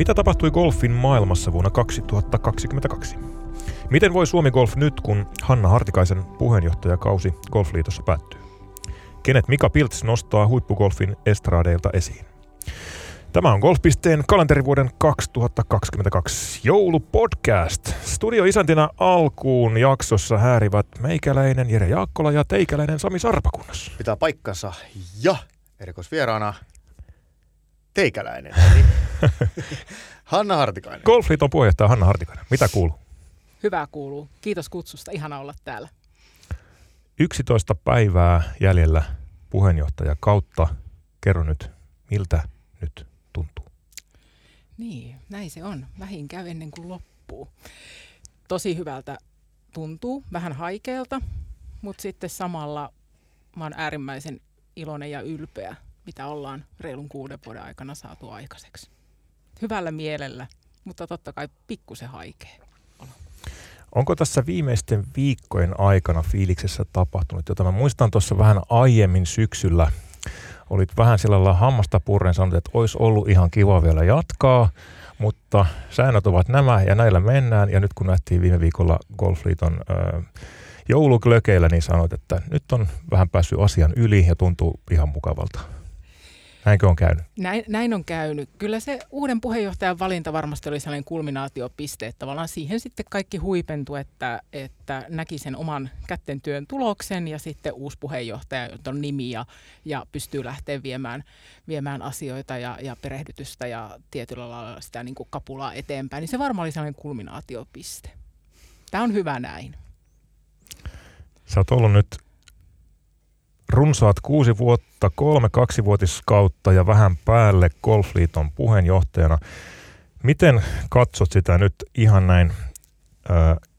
Mitä tapahtui golfin maailmassa vuonna 2022? Miten voi Suomi Golf nyt, kun Hanna Hartikaisen puheenjohtajakausi Golfliitossa päättyy? Kenet Mika Pilts nostaa huippugolfin estradeilta esiin? Tämä on Golfpisteen kalenterivuoden 2022 joulupodcast. Studioisäntinä alkuun jaksossa häärivät meikäläinen Jere Jaakkola ja teikäläinen Sami Sarpakunnas. Pitää paikkansa ja erikoisvieraana teikäläinen, eli Hanna Hartikainen. Golfliiton puheenjohtaja Hanna Hartikainen. Mitä kuuluu? Hyvää kuuluu. Kiitos kutsusta. Ihana olla täällä. 11 päivää jäljellä puheenjohtaja kautta. Kerro nyt, miltä nyt tuntuu? Niin, näin se on. Vähin käy ennen kuin loppuu. Tosi hyvältä tuntuu, vähän haikealta, mutta sitten samalla mä oon äärimmäisen iloinen ja ylpeä, mitä ollaan reilun kuuden vuoden aikana saatu aikaiseksi. Hyvällä mielellä, mutta totta kai pikkusen haikea. Onko tässä viimeisten viikkojen aikana fiiliksessä tapahtunut jota Mä muistan tuossa vähän aiemmin syksyllä, olit vähän sillä lailla hammasta purren sanonut, että olisi ollut ihan kiva vielä jatkaa, mutta säännöt ovat nämä ja näillä mennään. Ja nyt kun nähtiin viime viikolla Golfliiton jouluklökeillä, niin sanoit, että nyt on vähän päässyt asian yli ja tuntuu ihan mukavalta. Näinkö on käynyt? Näin, näin on käynyt. Kyllä se uuden puheenjohtajan valinta varmasti oli sellainen kulminaatiopiste, että tavallaan siihen sitten kaikki huipentui, että, että näki sen oman kätten työn tuloksen ja sitten uusi puheenjohtaja, on nimi ja, ja pystyy lähteä viemään, viemään asioita ja, ja perehdytystä ja tietyllä lailla sitä niin kuin kapulaa eteenpäin, niin se varmaan oli sellainen kulminaatiopiste. Tämä on hyvä näin. Sä oot ollut nyt runsaat kuusi vuotta, kolme kaksivuotiskautta ja vähän päälle Golfliiton puheenjohtajana. Miten katsot sitä nyt ihan näin ö,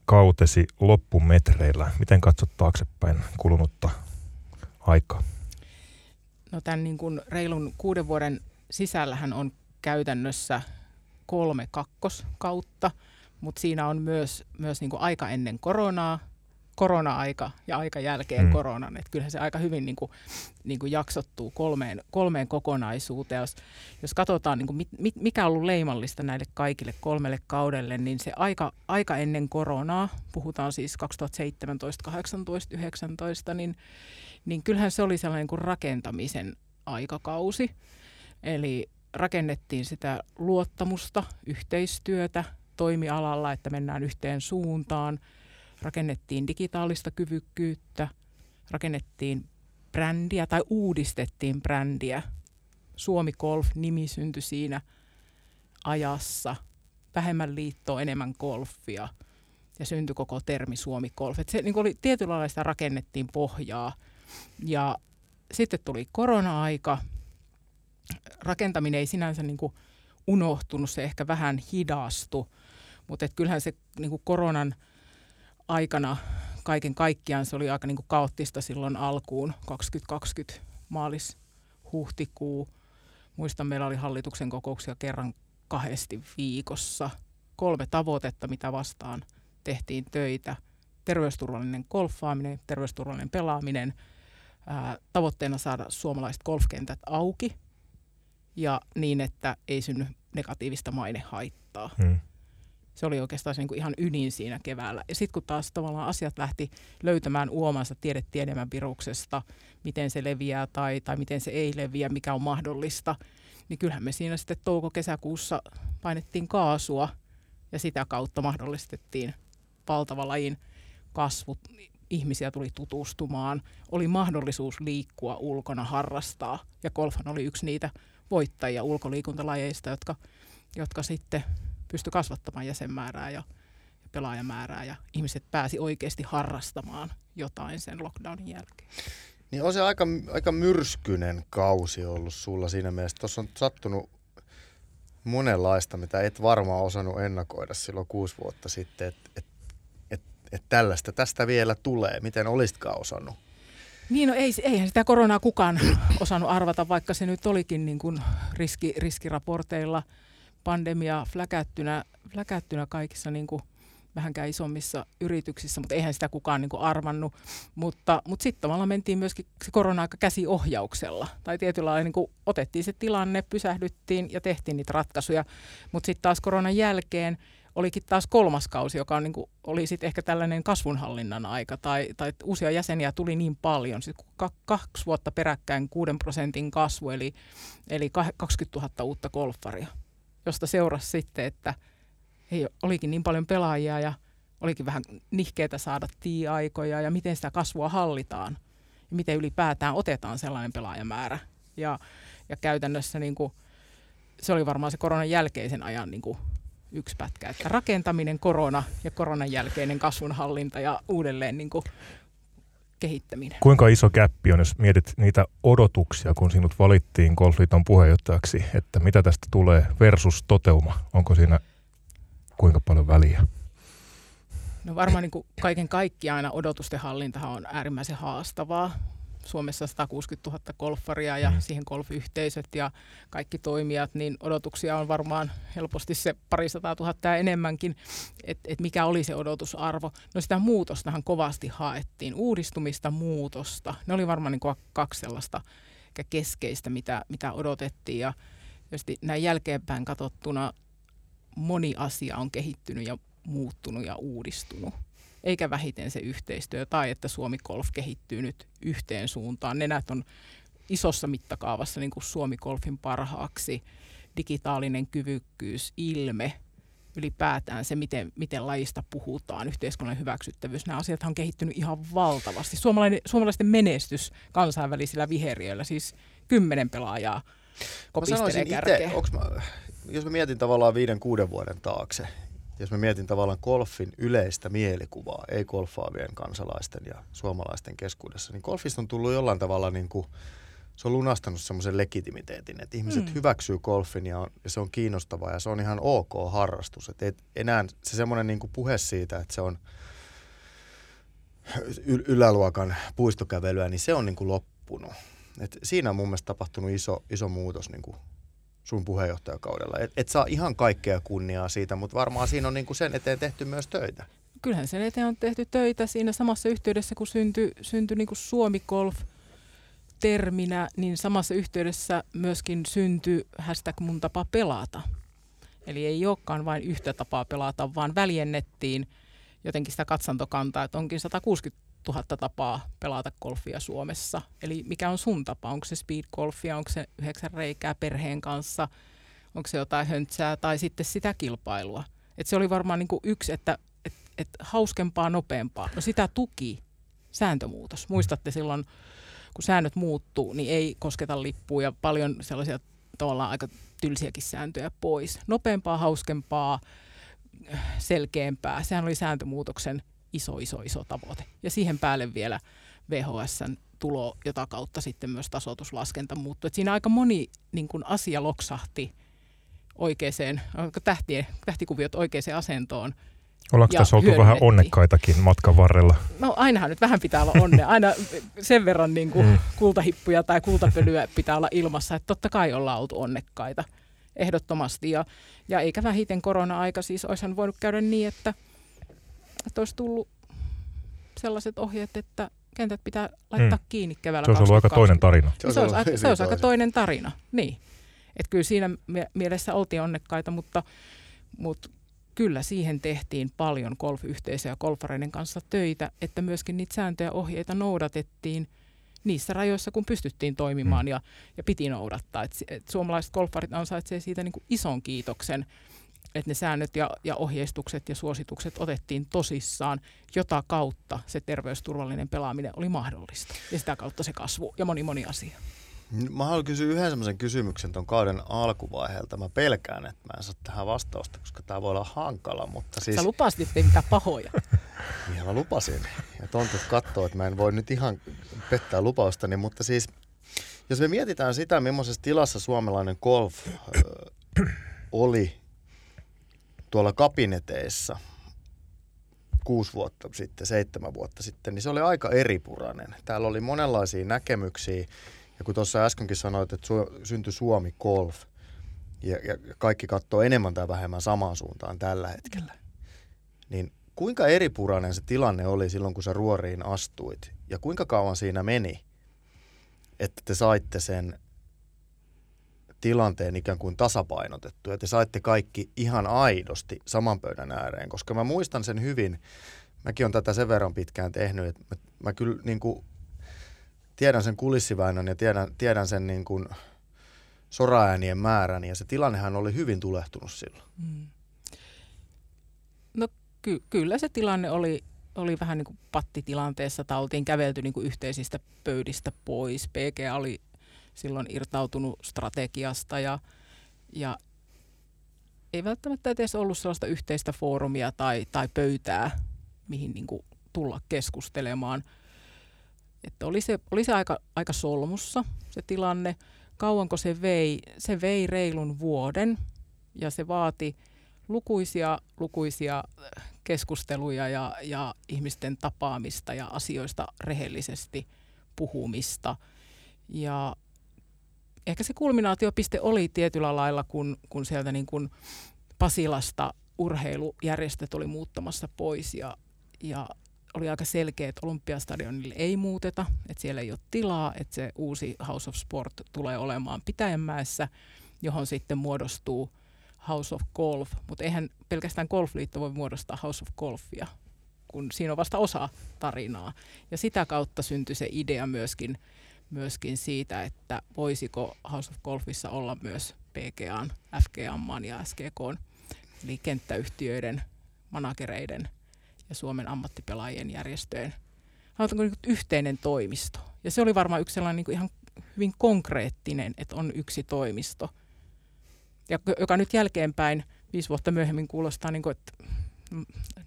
kautesi loppumetreillä? Miten katsot taaksepäin kulunutta aikaa? No tämän niin kuin reilun kuuden vuoden sisällähän on käytännössä kolme kakkoskautta, mutta siinä on myös, myös niin kuin aika ennen koronaa, korona-aika ja aika jälkeen mm. koronan. Että kyllähän se aika hyvin niin kuin, niin kuin jaksottuu kolmeen, kolmeen kokonaisuuteen. Jos, jos katsotaan, niin kuin mit, mit, mikä on ollut leimallista näille kaikille kolmelle kaudelle, niin se aika, aika ennen koronaa, puhutaan siis 2017, 18, 19, niin, niin kyllähän se oli sellainen kuin rakentamisen aikakausi. Eli rakennettiin sitä luottamusta, yhteistyötä toimialalla, että mennään yhteen suuntaan – rakennettiin digitaalista kyvykkyyttä, rakennettiin brändiä tai uudistettiin brändiä. Suomi Golf-nimi syntyi siinä ajassa. Vähemmän liittoa, enemmän golfia ja syntyi koko termi Suomi Golf. Et se niin oli tietyllä lailla sitä rakennettiin pohjaa. Ja sitten tuli korona-aika. Rakentaminen ei sinänsä niin unohtunut, se ehkä vähän hidastui, mutta kyllähän se niin koronan – aikana kaiken kaikkiaan se oli aika niin kuin kaoottista silloin alkuun 2020 maalis-huhtikuu. Muistan, meillä oli hallituksen kokouksia kerran kahdesti viikossa. Kolme tavoitetta, mitä vastaan tehtiin töitä. Terveysturvallinen golfaaminen, terveysturvallinen pelaaminen. Ää, tavoitteena saada suomalaiset golfkentät auki ja niin, että ei synny negatiivista mainehaittaa. Hmm se oli oikeastaan se niin kuin ihan ydin siinä keväällä. Ja sitten kun taas tavallaan asiat lähti löytämään uomansa, tiedettiin enemmän viruksesta, miten se leviää tai, tai miten se ei leviä, mikä on mahdollista, niin kyllähän me siinä sitten touko-kesäkuussa painettiin kaasua ja sitä kautta mahdollistettiin valtava lajin kasvut. Ihmisiä tuli tutustumaan, oli mahdollisuus liikkua ulkona, harrastaa ja golfan oli yksi niitä voittajia ulkoliikuntalajeista, jotka, jotka sitten pysty kasvattamaan jäsenmäärää ja, ja pelaajamäärää ja ihmiset pääsi oikeasti harrastamaan jotain sen lockdownin jälkeen. Niin on se aika, aika myrskyinen kausi ollut sulla siinä mielessä. Tuossa on sattunut monenlaista, mitä et varmaan osannut ennakoida silloin kuusi vuotta sitten, että et, et, et tällaista tästä vielä tulee. Miten olisitkaan osannut? Niin, no ei, eihän sitä koronaa kukaan osannut arvata, vaikka se nyt olikin niin kuin riski, riskiraporteilla – pandemia fläkättynä, fläkättynä kaikissa niin kuin vähänkään isommissa yrityksissä, mutta eihän sitä kukaan niin kuin arvannut. Mutta, mutta sitten tavallaan mentiin myöskin se korona-aika käsiohjauksella. Tai tietyllä lailla niin kuin otettiin se tilanne, pysähdyttiin ja tehtiin niitä ratkaisuja. Mutta sitten taas koronan jälkeen olikin taas kolmas kausi, joka on, niin kuin, oli sitten ehkä tällainen kasvunhallinnan aika, tai, tai uusia jäseniä tuli niin paljon, sitten kaksi vuotta peräkkäin 6 prosentin kasvu, eli, eli 20 000 uutta golfaria, josta seurasi sitten, että ei, olikin niin paljon pelaajia ja olikin vähän nihkeitä saada tii-aikoja ja miten sitä kasvua hallitaan ja miten ylipäätään otetaan sellainen pelaajamäärä. Ja, ja käytännössä niin kuin, se oli varmaan se koronan jälkeisen ajan niin kuin, yksi pätkä, että rakentaminen, korona ja koronan jälkeinen kasvunhallinta ja uudelleen niin kuin kehittäminen. Kuinka iso käppi on, jos mietit niitä odotuksia, kun sinut valittiin Golfliiton puheenjohtajaksi, että mitä tästä tulee versus toteuma? Onko siinä kuinka paljon väliä? No varmaan niin kuin kaiken kaikkiaan odotusten hallintahan on äärimmäisen haastavaa. Suomessa 160 000 golfaria ja mm. siihen golfyhteisöt ja kaikki toimijat, niin odotuksia on varmaan helposti se parisataa tuhatta ja enemmänkin, että et mikä oli se odotusarvo. No sitä muutostahan kovasti haettiin, uudistumista, muutosta. Ne oli varmaan niin kaksi sellaista keskeistä, mitä, mitä odotettiin ja näin jälkeenpäin katsottuna moni asia on kehittynyt ja muuttunut ja uudistunut eikä vähiten se yhteistyö tai että Suomi Golf kehittyy nyt yhteen suuntaan. Nenät on isossa mittakaavassa niin kuin Suomi Golfin parhaaksi, digitaalinen kyvykkyys, ilme, ylipäätään se, miten, miten lajista puhutaan, yhteiskunnan hyväksyttävyys, nämä asiat on kehittynyt ihan valtavasti. suomalaisten menestys kansainvälisillä viheriöillä, siis kymmenen pelaajaa kopistelee kärkeä. jos mä mietin tavallaan viiden, kuuden vuoden taakse, jos mä mietin tavallaan golfin yleistä mielikuvaa, ei golfaavien kansalaisten ja suomalaisten keskuudessa, niin golfista on tullut jollain tavalla niin kuin, se on lunastanut semmoisen legitimiteetin, että ihmiset mm. hyväksyy golfin ja, on, ja se on kiinnostavaa ja se on ihan ok harrastus. Että et enää se semmoinen niin puhe siitä, että se on y- yläluokan puistokävelyä, niin se on niin kuin loppunut. Et siinä on mun mielestä tapahtunut iso, iso muutos niin kuin sun puheenjohtajakaudella. Et, et saa ihan kaikkea kunniaa siitä, mutta varmaan siinä on niinku sen eteen tehty myös töitä. Kyllähän sen eteen on tehty töitä siinä samassa yhteydessä, kun syntyi, syntyi niinku Suomi Golf terminä, niin samassa yhteydessä myöskin syntyi hashtag mun tapa pelata. Eli ei olekaan vain yhtä tapaa pelata, vaan väljennettiin jotenkin sitä katsantokantaa, että onkin 160 000 tapaa pelata golfia Suomessa. Eli mikä on sun tapa? Onko se speed golfia, onko se yhdeksän reikää perheen kanssa, onko se jotain höntsää tai sitten sitä kilpailua. Et se oli varmaan niin kuin yksi, että et, et hauskempaa, nopeampaa. No sitä tuki sääntömuutos. Muistatte silloin, kun säännöt muuttuu, niin ei kosketa lippua ja paljon sellaisia tavallaan aika tylsiäkin sääntöjä pois. Nopeampaa, hauskempaa, selkeämpää. Sehän oli sääntömuutoksen iso, iso, iso tavoite. Ja siihen päälle vielä VHSn tulo, jota kautta sitten myös tasoituslaskenta muuttui. Et siinä aika moni niin kun asia loksahti oikeaan, tähtien, tähtikuviot oikeaan asentoon. Ollaanko tässä oltu vähän onnekkaitakin matkan varrella? No ainahan nyt vähän pitää olla onne. Aina sen verran niin kuin mm. kultahippuja tai kultapölyä pitää olla ilmassa, että totta kai ollaan oltu onnekkaita ehdottomasti. Ja, ja eikä vähiten korona-aika siis, olisihan voinut käydä niin, että – että olisi tullut sellaiset ohjeet, että kentät pitää laittaa hmm. kiinni keväällä Se olisi ollut aika toinen tarina. Se, se olisi, aika, se olisi aika toinen tarina, niin. Että kyllä siinä mielessä oltiin onnekkaita, mutta, mutta kyllä siihen tehtiin paljon golf-yhteisöjä ja golfareiden kanssa töitä, että myöskin niitä sääntöjä ja ohjeita noudatettiin niissä rajoissa, kun pystyttiin toimimaan hmm. ja, ja piti noudattaa. Et, et suomalaiset golfarit ansaitsevat siitä niin kuin ison kiitoksen että ne säännöt ja, ja ohjeistukset ja suositukset otettiin tosissaan, jota kautta se terveysturvallinen pelaaminen oli mahdollista. Ja sitä kautta se kasvu ja moni moni asia. Mä haluan kysyä yhden semmoisen kysymyksen tuon kauden alkuvaiheelta. Mä pelkään, että mä en saa tähän vastausta, koska tämä voi olla hankala. Mutta siis... Sä lupasit, että ei mitään pahoja. Ihan mä lupasin. Ja tontut katsoo, että mä en voi nyt ihan pettää lupaustani. Mutta siis, jos me mietitään sitä, millaisessa tilassa suomalainen golf oli tuolla kabineteissa kuusi vuotta sitten, seitsemän vuotta sitten, niin se oli aika eripurainen. Täällä oli monenlaisia näkemyksiä, ja kun tuossa äskenkin sanoit, että su- syntyi Suomi Golf, ja, ja kaikki katsoo enemmän tai vähemmän samaan suuntaan tällä hetkellä, niin kuinka eripurainen se tilanne oli silloin, kun sä ruoriin astuit? Ja kuinka kauan siinä meni, että te saitte sen tilanteen ikään kuin tasapainotettu ja te saitte kaikki ihan aidosti saman pöydän ääreen, koska mä muistan sen hyvin, mäkin olen tätä sen verran pitkään tehnyt, että mä, mä kyllä niin kuin tiedän sen kulissiväännön ja tiedän, tiedän sen niin kuin soraäänien määrän ja se tilannehan oli hyvin tulehtunut silloin. Mm. No ky- kyllä se tilanne oli, oli vähän niin kuin pattitilanteessa tai oltiin kävelty niin kuin yhteisistä pöydistä pois. PG oli silloin irtautunut strategiasta ja, ja ei välttämättä edes ollut sellaista yhteistä foorumia tai, tai pöytää, mihin niin kuin tulla keskustelemaan. Että oli se, oli se aika, aika solmussa se tilanne. Kauanko se vei? Se vei reilun vuoden ja se vaati lukuisia, lukuisia keskusteluja ja, ja ihmisten tapaamista ja asioista rehellisesti puhumista. Ja ehkä se kulminaatiopiste oli tietyllä lailla, kun, kun sieltä niin kuin Pasilasta urheilujärjestöt oli muuttamassa pois ja, ja oli aika selkeä, että Olympiastadionille ei muuteta, että siellä ei ole tilaa, että se uusi House of Sport tulee olemaan Pitäjänmäessä, johon sitten muodostuu House of Golf, mutta eihän pelkästään golfliitto voi muodostaa House of Golfia, kun siinä on vasta osa tarinaa. Ja sitä kautta syntyi se idea myöskin – myöskin siitä, että voisiko House of Golfissa olla myös PGAn, FGAMan ja SGK, eli kenttäyhtiöiden, managereiden ja Suomen ammattipelaajien järjestöjen niin yhteinen toimisto. Ja se oli varmaan yksi sellainen niin ihan hyvin konkreettinen, että on yksi toimisto, ja, joka nyt jälkeenpäin viisi vuotta myöhemmin kuulostaa, niin kuin, että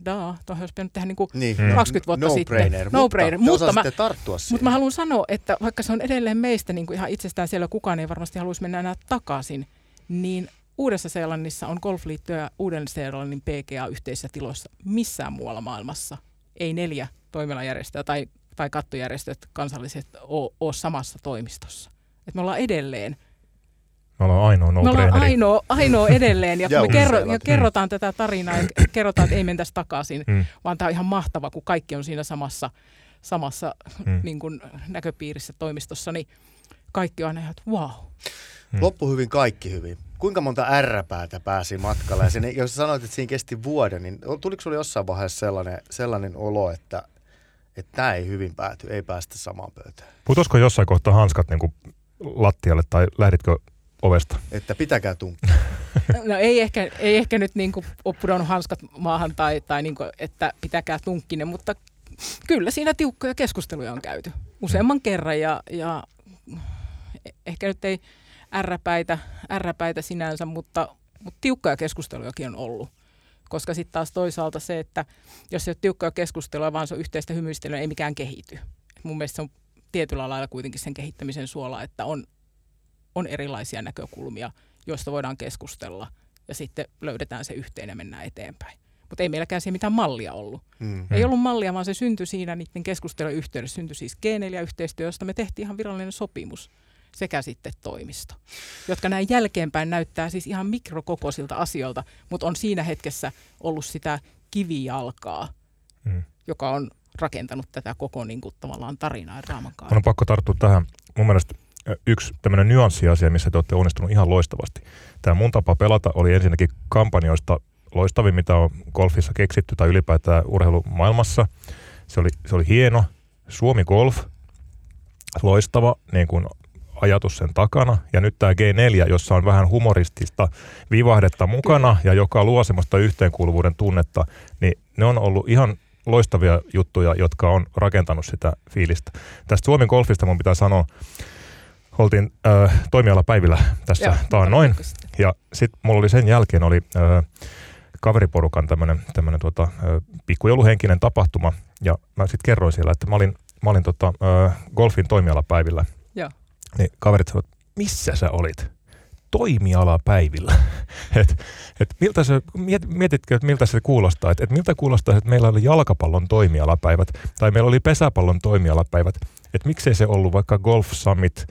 daa, tuohon olisi pitänyt tehdä niin kuin niin. 20 vuotta no sitten. Brainer, no brainer. Mutta, mutta, mä, tarttua mutta mä haluan sanoa, että vaikka se on edelleen meistä niin kuin ihan itsestään siellä, kukaan ei varmasti haluaisi mennä enää takaisin, niin Uudessa Seelannissa on golfliitto ja Uuden-Seelannin PGA yhteisissä tiloissa missään muualla maailmassa. Ei neljä toimialajärjestöä tai, tai kattojärjestöt kansalliset ole, ole samassa toimistossa. Et me ollaan edelleen me ollaan ainoa no Me ollaan ainoa, ainoa edelleen ja, ja me kerro, ja kerrotaan mm. tätä tarinaa ja kerrotaan, että ei mentäisi takaisin, mm. vaan tämä on ihan mahtava, kun kaikki on siinä samassa, samassa mm. niin kuin näköpiirissä toimistossa, niin kaikki on ihan, että wow. Mm. Loppu hyvin, kaikki hyvin. Kuinka monta ärräpäätä pääsi matkalle? Ja sinne, jos sanoit, että siinä kesti vuoden, niin tuliko sinulle jossain vaiheessa sellainen, sellainen olo, että että tämä ei hyvin pääty, ei päästä samaan pöytään? Putosko jossain kohtaa hanskat niin kuin lattialle tai lähditkö ovesta? Että pitäkää tunkkia. No ei ehkä, ei ehkä nyt niin kuin ole pudonnut hanskat maahan tai, tai niin kuin, että pitäkää tunkkinen, mutta kyllä siinä tiukkoja keskusteluja on käyty useamman kerran ja, ja ehkä nyt ei ärräpäitä, ärräpäitä sinänsä, mutta, mutta tiukkoja keskustelujakin on ollut. Koska sitten taas toisaalta se, että jos ei ole tiukkoja keskustelua, vaan se on yhteistä hymyistelyä, ei mikään kehity. Mun mielestä se on tietyllä lailla kuitenkin sen kehittämisen suola, että on on erilaisia näkökulmia, joista voidaan keskustella ja sitten löydetään se yhteen ja mennään eteenpäin. Mutta ei meilläkään siihen mitään mallia ollut. Mm. Ei ollut mallia, vaan se syntyi siinä niiden keskustelun yhteydessä. Syntyi siis G4-yhteistyö, josta me tehtiin ihan virallinen sopimus sekä sitten toimisto, jotka näin jälkeenpäin näyttää siis ihan mikrokokoisilta asioilta, mutta on siinä hetkessä ollut sitä kivijalkaa, mm. joka on rakentanut tätä koko niin kuin, tavallaan tarinaa ja On pakko tarttua tähän. Mun mielestä yksi tämmöinen nyanssiasia, missä te olette onnistunut ihan loistavasti. Tämä mun tapa pelata oli ensinnäkin kampanjoista loistavin, mitä on golfissa keksitty tai ylipäätään urheilumaailmassa. Se oli, se oli hieno. Suomi Golf, loistava niin kuin ajatus sen takana. Ja nyt tämä G4, jossa on vähän humoristista vivahdetta mukana ja joka luo semmoista yhteenkuuluvuuden tunnetta, niin ne on ollut ihan loistavia juttuja, jotka on rakentanut sitä fiilistä. Tästä Suomen golfista mun pitää sanoa, oltiin äh, toimialapäivillä tässä Joo, taannoin. Ja sitten mulla oli sen jälkeen oli äh, kaveriporukan tämmöinen tämmönen, tota, äh, pikkujouluhenkinen tapahtuma. Ja mä sitten kerroin siellä, että mä olin, mä olin tota, äh, golfin toimialapäivillä. Joo. Niin kaverit sanoivat, missä sä olit? toimialapäivillä. et, et miltä se, miet, mietitkö, että miltä se kuulostaa? Et, et miltä kuulostaa, että meillä oli jalkapallon toimialapäivät tai meillä oli pesäpallon toimialapäivät Että miksei se ollut vaikka Golf Summit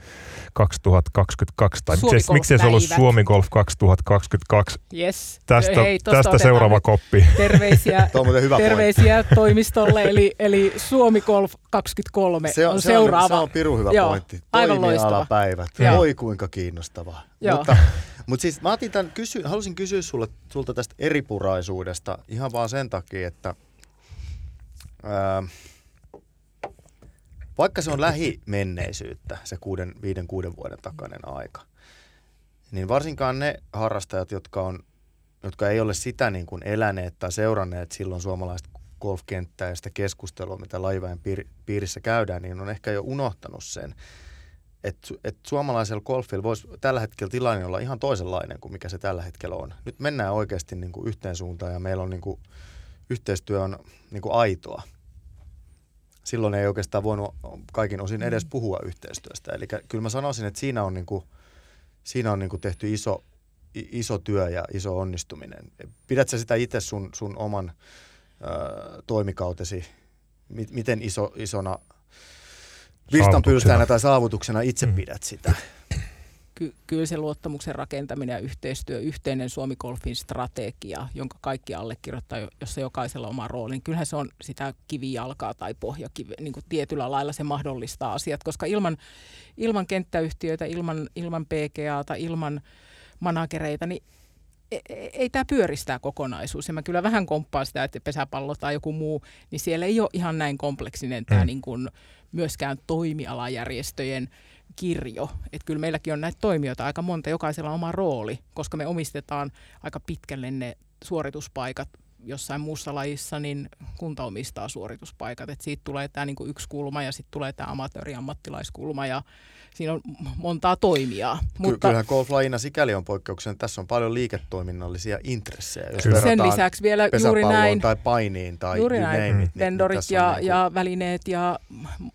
2022 tai Suomi miksei, miksei se ollut. Suomi Golf 2022. Yes. Tästä, Hei, tästä seuraava nyt koppi. Terveisiä, on pointti. terveisiä toimistolle, eli, eli Suomi Golf 23 Se on, on se on, seuraava. se on pirun hyvä Joo, pointti. aivan loistava. Toimialapäivät. Joo. Voi kuinka kiinnostavaa. Joo. Mutta, mutta siis mä otin tämän kysy, halusin kysyä sulle, sulta tästä eripuraisuudesta ihan vaan sen takia, että ää, vaikka se on lähimenneisyyttä, se kuuden, viiden, kuuden vuoden takainen aika, niin varsinkaan ne harrastajat, jotka, on, jotka ei ole sitä niin kuin eläneet tai seuranneet silloin suomalaista golfkenttää ja sitä keskustelua, mitä laivain piir, piirissä käydään, niin on ehkä jo unohtanut sen, että et suomalaisella golfilla voisi tällä hetkellä tilanne olla ihan toisenlainen kuin mikä se tällä hetkellä on. Nyt mennään oikeasti niin kuin yhteen suuntaan ja meillä on niin kuin, yhteistyö on niin kuin aitoa. Silloin ei oikeastaan voinut kaikin osin edes puhua yhteistyöstä. Eli kyllä mä sanoisin, että siinä on, niin kuin, siinä on niin kuin tehty iso, iso työ ja iso onnistuminen. Pidät sä sitä itse sun, sun oman ö, toimikautesi, mi- miten iso, isona virstanpylsäänä tai saavutuksena itse Mm. pidät sitä? Ky- kyllä se luottamuksen rakentaminen ja yhteistyö, yhteinen Suomi Golfin strategia, jonka kaikki allekirjoittaa, jo- jossa jokaisella on oma rooli, niin kyllähän se on sitä kivijalkaa tai pohjakivi, niin kuin tietyllä lailla se mahdollistaa asiat, koska ilman, ilman kenttäyhtiöitä, ilman, ilman PGAta, ilman managereita, niin ei, ei, ei tämä pyöristää kokonaisuus. Ja mä kyllä vähän komppaan sitä, että pesäpallo tai joku muu, niin siellä ei ole ihan näin kompleksinen tämä Mm. niin kuin myöskään toimialajärjestöjen kirjo. Että kyllä meilläkin on näitä toimijoita aika monta, jokaisella on oma rooli, koska me omistetaan aika pitkälle ne suorituspaikat jossain muussa lajissa, niin kunta omistaa suorituspaikat. Et siitä tulee tämä niinku yksi kulma ja sitten tulee tämä amatööri-ammattilaiskulma ja siinä on montaa toimijaa. Ky- Mutta Kyllähän golflajina sikäli on poikkeuksellinen. Tässä on paljon liiketoiminnallisia intressejä, jos Kyllä. sen lisäksi vielä juuri näin, tai painiin tai Juuri näin. name it, niin- niin vendorit tässä on ja, niinku- ja välineet ja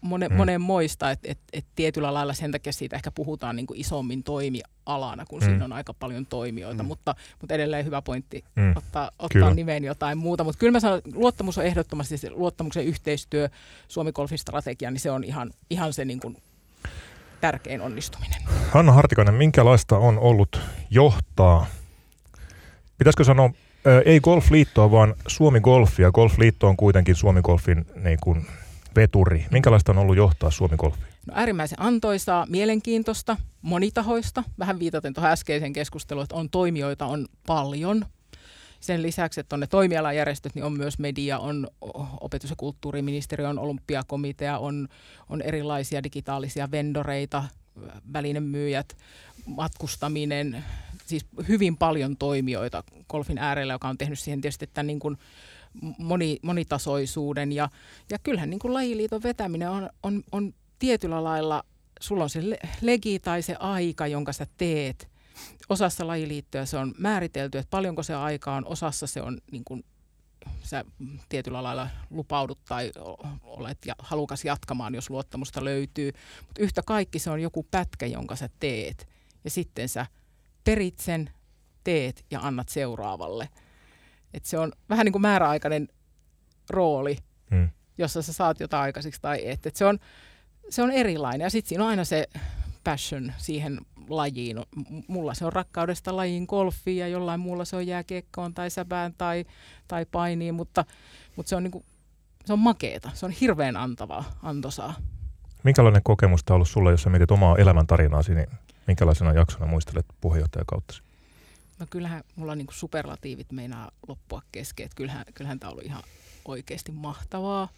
mone, Mm. monen moista, että et, et tietyllä lailla sen takia siitä ehkä puhutaan niin kuin isommin toimialana, kun Mm. siinä on aika paljon toimijoita, Mm. mutta, mutta edelleen hyvä pointti Mm. ottaa, Kyllä. ottaa nimeen jotain muuta. Mutta kyllä mä sanon, että luottamus on ehdottomasti se luottamuksen yhteistyö, Suomi Golfin strategia, niin se on ihan, ihan se niin kuin tärkein onnistuminen. Hanna Hartikainen, minkälaista on ollut johtaa, pitäisikö sanoa, ei Golfliittoa, vaan Suomi Golfia. Golfliitto on kuitenkin Suomi Golfin niin kuin, veturi. Minkälaista on ollut johtaa Suomi Golfia? No äärimmäisen antoisaa, mielenkiintoista, monitahoista. Vähän viitaten tuohon äskeiseen keskusteluun, että on toimijoita on paljon. Sen lisäksi, että on ne toimialajärjestöt, niin on myös media, on opetus- ja kulttuuriministeriö, on olympiakomitea, on, on erilaisia digitaalisia vendoreita, välinemyyjät, matkustaminen, siis hyvin paljon toimijoita golfin äärellä, joka on tehnyt siihen tietysti tämän niin kuin moni, monitasoisuuden. Ja, ja kyllähän niin kuin lajiliiton vetäminen on, on, on tietyllä lailla, sulla on se le- legi tai se aika, jonka sä teet. Osassa lajiliittoja se on määritelty, että paljonko se aika on, osassa se on niin kuin sä tietyllä lailla lupaudut tai olet ja halukas jatkamaan, jos luottamusta löytyy. Mutta yhtä kaikki se on joku pätkä, jonka sä teet. Ja sitten sä perit sen, teet ja annat seuraavalle. Et se on vähän niin kuin määräaikainen rooli, Mm. jossa sä saat jotain aikaiseksi tai et. et se, on, se on erilainen ja sitten siinä on aina se passion siihen lajiin. Mulla se on rakkaudesta lajiin golfiin ja jollain muulla se on jääkiekkoon tai säpään tai, tai painiin, mutta, mutta se on niinku, se on makeeta. Se on hirveän antavaa, antoisaa. Minkälainen kokemus tämä on ollut sulle, jos sä mietit omaa elämäntarinaasi, niin minkälaisena jaksona muistelet puheenjohtajakautta? No kyllähän mulla niinku superlatiivit meinaa loppua kesken. Kyllähän, kyllähän tämä on ollut ihan oikeasti mahtavaa.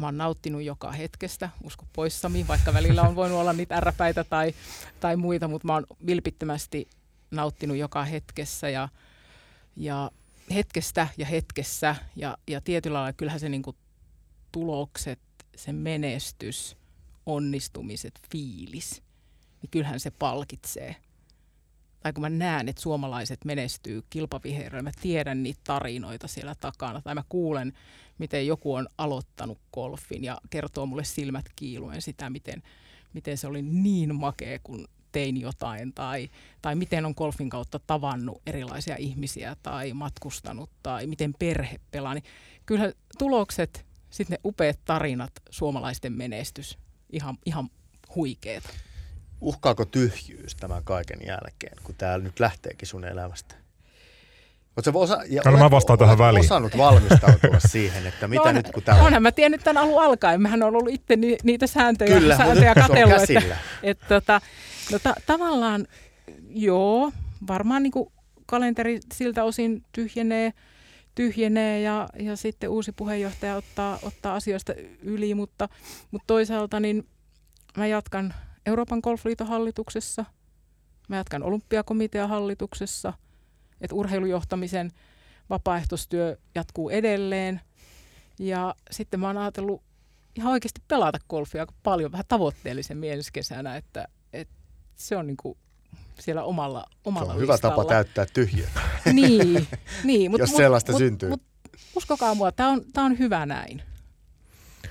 Mä oon nauttinut joka hetkestä, usko poissami, vaikka välillä on voinut olla niitä ärräpäitä tai, tai muita, mutta mä oon vilpittömästi nauttinut joka hetkessä ja, ja hetkestä ja hetkessä. Ja, ja tietyllä lailla kyllähän se niinku tulokset, se menestys, onnistumiset, fiilis, niin kyllähän se palkitsee. Tai kun mä näen, että suomalaiset menestyy kilpavihereillä, mä tiedän niitä tarinoita siellä takana, tai mä kuulen, miten joku on aloittanut golfin ja kertoo mulle silmät kiiluen sitä, miten, miten se oli niin makea, kun tein jotain, tai, tai miten on golfin kautta tavannut erilaisia ihmisiä, tai matkustanut, tai miten perhe pelaa, niin kyllähän tulokset, sitten ne upeat tarinat, suomalaisten menestys, ihan, ihan huikeeta. Uhkaako tyhjyys tämän kaiken jälkeen, kun tämä nyt lähteekin sun elämästä? Oletko osa, ja no, mä vastaan tähän väliin. osannut valmistautua siihen, että mitä no, nyt kun tämä on? Onhan mä tiennyt tämän alun alkaen. Mähän on ollut itse ni, niitä sääntöjä, Kyllä, sääntöjä katsellut. Että, että, tota, no, ta, tavallaan joo, varmaan niin kuin kalenteri siltä osin tyhjenee, tyhjenee ja, ja sitten uusi puheenjohtaja ottaa, ottaa asioista yli, mutta, mutta toisaalta niin mä jatkan Euroopan golfliiton hallituksessa, mä jatkan olympiakomitean hallituksessa, että urheilujohtamisen vapaaehtoistyö jatkuu edelleen ja sitten mä oon ajatellut ihan oikeasti pelata golfia aika paljon, vähän tavoitteellisemmin ensi kesänä, että, että se on niin kuin siellä omalla, omalla Se on hyvä tapa täyttää tyhjää. niin, niin mut, jos mut, sellaista mut, syntyy. Mut, uskokaa mua, tämä on, tää on hyvä näin.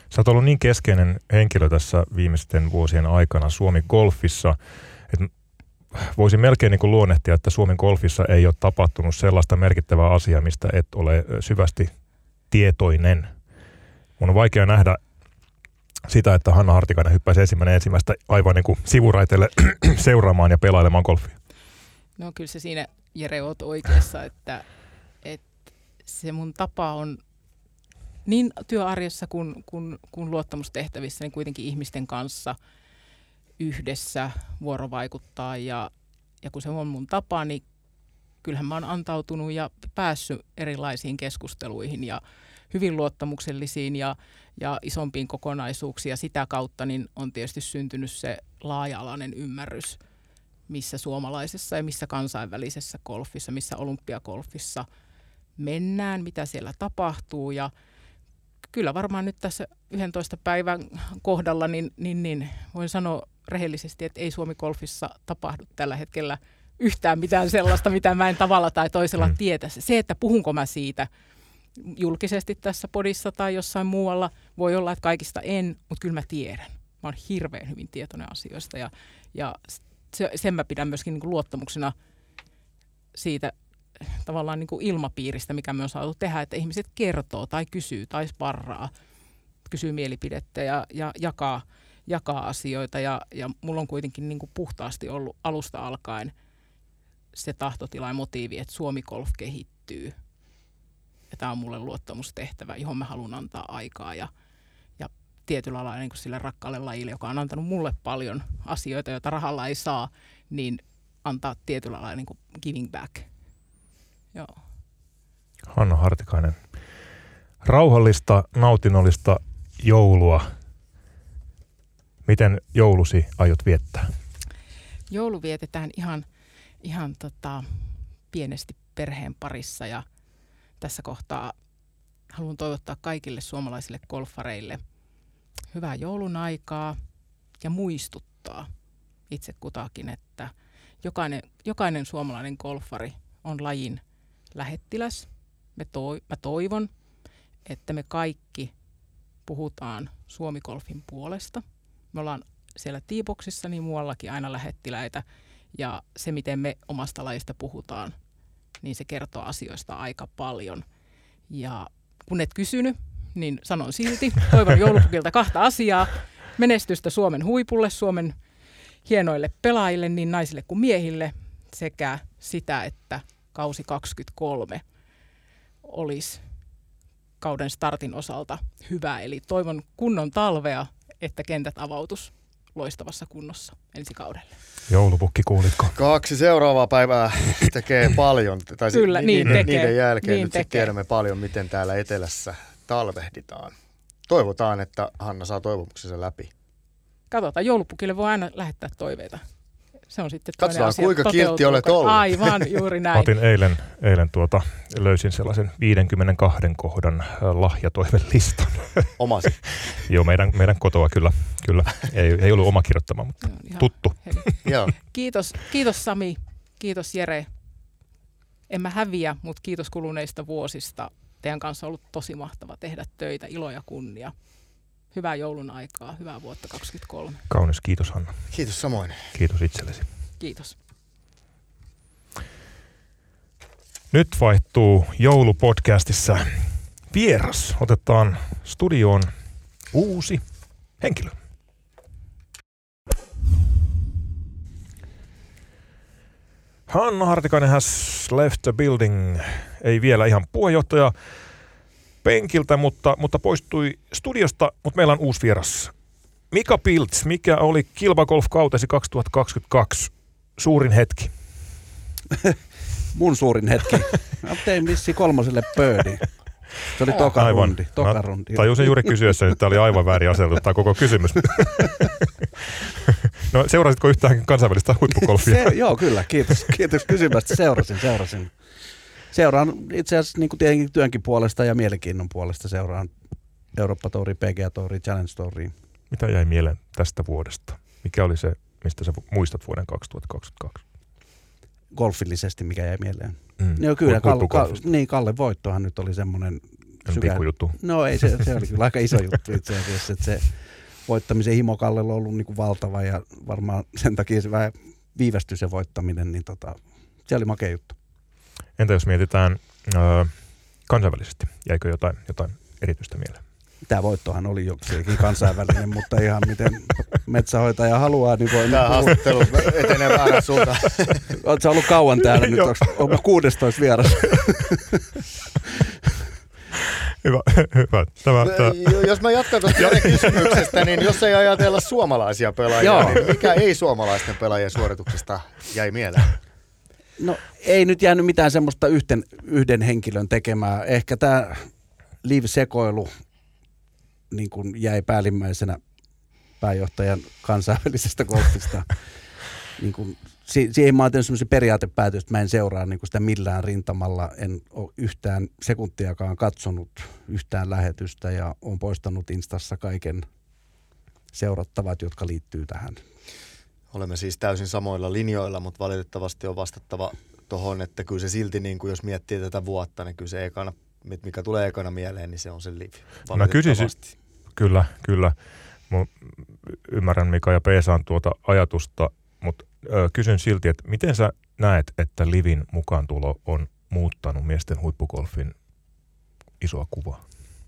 Sä oot ollut niin keskeinen henkilö tässä viimeisten vuosien aikana Suomi Golfissa, voisin melkein niin kuin luonnehtia, että Suomen golfissa ei ole tapahtunut sellaista merkittävää asiaa, mistä et ole syvästi tietoinen. Mun on vaikea nähdä sitä, että Hanna Hartikainen hyppäisi ensimmäinen ensimmäistä aivan niin kuin sivuraiteelle seuraamaan ja pelailemaan golfia? No kyllä se siinä, Jere, oot oikeassa, että, että se mun tapa on niin työarjessa kuin, kuin, kuin luottamustehtävissä, niin kuitenkin ihmisten kanssa yhdessä vuorovaikuttaa ja, ja kun se on mun tapa, niin kyllähän mä oon antautunut ja päässyt erilaisiin keskusteluihin ja hyvin luottamuksellisiin ja, ja isompiin kokonaisuuksiin. Ja sitä kautta niin on tietysti syntynyt se laaja-alainen ymmärrys, missä suomalaisessa ja missä kansainvälisessä golfissa, missä olympiakolfissa mennään, mitä siellä tapahtuu. Ja kyllä varmaan nyt tässä 11 päivän kohdalla, niin, niin, niin voin sanoa rehellisesti, että ei Suomi golfissa tapahdu tällä hetkellä yhtään mitään sellaista, mitä mä en tavalla tai toisella mm. tietä. Se, että puhunko mä siitä – julkisesti tässä podissa tai jossain muualla. Voi olla, että kaikista en, mutta kyllä mä tiedän. Mä oon hirveän hyvin tietoinen asioista ja, ja se, sen mä pidän myöskin niin kuin luottamuksena siitä tavallaan niin kuin ilmapiiristä, mikä me on saatu tehdä, että ihmiset kertoo tai kysyy tai sparraa, kysyy mielipidettä ja, ja jakaa, jakaa asioita. Ja, ja mulla on kuitenkin niin kuin puhtaasti ollut alusta alkaen se tahtotila ja motiivi, että Suomi Golf kehittyy – ja tämä on mulle luottamustehtävä, johon mä haluan antaa aikaa ja, ja tietyllä lailla niin sille rakkaalle lajille, joka on antanut mulle paljon asioita, joita rahalla ei saa, niin antaa tietyllä lailla niin giving back. Joo. Hanna Hartikainen, rauhallista, nautinnollista joulua. Miten joulusi aiot viettää? Joulu vietetään ihan, ihan tota, pienesti perheen parissa ja tässä kohtaa haluan toivottaa kaikille suomalaisille golfareille hyvää joulun aikaa ja muistuttaa itse kutakin, että jokainen, jokainen suomalainen golfari on lajin lähettiläs. Me toi, mä toivon, että me kaikki puhutaan Suomi-golfin puolesta. Me ollaan siellä Tiiboksissa niin muuallakin aina lähettiläitä ja se, miten me omasta lajista puhutaan, niin se kertoo asioista aika paljon. Ja kun et kysynyt, niin sanon silti, toivon joulupukilta kahta asiaa. Menestystä Suomen huipulle, Suomen hienoille pelaajille, niin naisille kuin miehille, sekä sitä, että kausi 23 olisi kauden startin osalta hyvä. Eli toivon kunnon talvea, että kentät avautus loistavassa kunnossa ensi kaudelle. Joulupukki, kuulitko? Kaksi seuraavaa päivää tekee paljon. Tai Kyllä, ni- niin niiden, tekee. niiden jälkeen niin nyt tekee. tiedämme paljon, miten täällä etelässä talvehditaan. Toivotaan, että Hanna saa toivomuksensa läpi. Katsotaan, joulupukille voi aina lähettää toiveita se on sitten Katsotaan, asia, kuinka kiltti olet ollut. Aivan, juuri näin. Otin eilen, eilen tuota, löysin sellaisen 52 kohdan äh, lahjatoivelistan. Omasi? Joo, meidän, meidän kotoa kyllä. kyllä. Ei, ei ollut oma kirjoittama, mutta Joo, tuttu. Joo. Kiitos, kiitos Sami, kiitos Jere. En mä häviä, mutta kiitos kuluneista vuosista. Teidän kanssa on ollut tosi mahtava tehdä töitä, ilo ja kunnia hyvää joulun aikaa, hyvää vuotta 2023. Kaunis, kiitos Hanna. Kiitos samoin. Kiitos itsellesi. Kiitos. Nyt vaihtuu joulupodcastissa vieras. Otetaan studioon uusi henkilö. Hanna Hartikainen has left the building. Ei vielä ihan puheenjohtaja penkiltä, mutta, mutta poistui studiosta, mutta meillä on uusi vieras. Mika Pilts, mikä oli Kilpagolf kautesi 2022 suurin hetki? Mun suurin hetki. Mä tein vissi kolmoselle pöödi. Se oli toka Aivan. rundi. Toka Mä rundi. Tajusin juuri kysyessä, että tämä oli aivan väärin aseteltu tämä koko kysymys. no seurasitko yhtään kansainvälistä huippugolfia? Se, joo, kyllä. Kiitos, kiitos kysymästä. Seurasin, seurasin. Seuraan itse asiassa niin kuin tietenkin työnkin puolesta ja mielenkiinnon puolesta seuraan Eurooppa Touri, PGA Touri, Challenge Touri. Mitä jäi mieleen tästä vuodesta? Mikä oli se, mistä sä muistat vuoden 2022? Golfillisesti, mikä jäi mieleen. Mm. Joo, kyllä. Kalle, huippugolfista. niin, Kalle Voittohan nyt oli semmoinen En pikkujuttu. No ei, se, se oli kyllä aika iso juttu itse asiassa, että se voittamisen himo Kallella on ollut niin kuin valtava ja varmaan sen takia se vähän viivästyi se voittaminen, niin tota, se oli makea juttu. Entä jos mietitään öö, kansainvälisesti? Jäikö jotain, jotain erityistä mieleen? Tämä voittohan oli jokseenkin kansainvälinen, mutta ihan miten metsähoitaja haluaa, niin voi Tämä haastattelu etenee väärän suuntaan. Oletko ollut kauan täällä nyt? Onko, onko 16 vieras? Hyvä, hyvä. Tämä, tämä, Jos mä jatkan tuosta kysymyksestä, niin jos ei ajatella suomalaisia pelaajia, Joo. niin mikä ei suomalaisten pelaajien suorituksesta jäi mieleen? No ei nyt jäänyt mitään semmoista yhten, yhden henkilön tekemää. Ehkä tämä live-sekoilu niin kuin jäi päällimmäisenä pääjohtajan kansainvälisestä golfista. niin kuin, si- siihen mä oon semmoisen periaatepäätös, että mä en seuraa niin kuin sitä millään rintamalla. En ole yhtään sekuntiakaan katsonut yhtään lähetystä ja on poistanut Instassa kaiken seurattavat, jotka liittyy tähän. Olemme siis täysin samoilla linjoilla, mutta valitettavasti on vastattava tuohon, että kyllä se silti, niin kuin jos miettii tätä vuotta, niin kyllä se ekana, mikä tulee ekana mieleen, niin se on se live. Mä kysyisin-. Kyllä, kyllä. Mä ymmärrän Mika ja Peesaan tuota ajatusta, mutta ö, kysyn silti, että miten sä näet, että Livin mukaantulo on muuttanut miesten huippugolfin isoa kuvaa?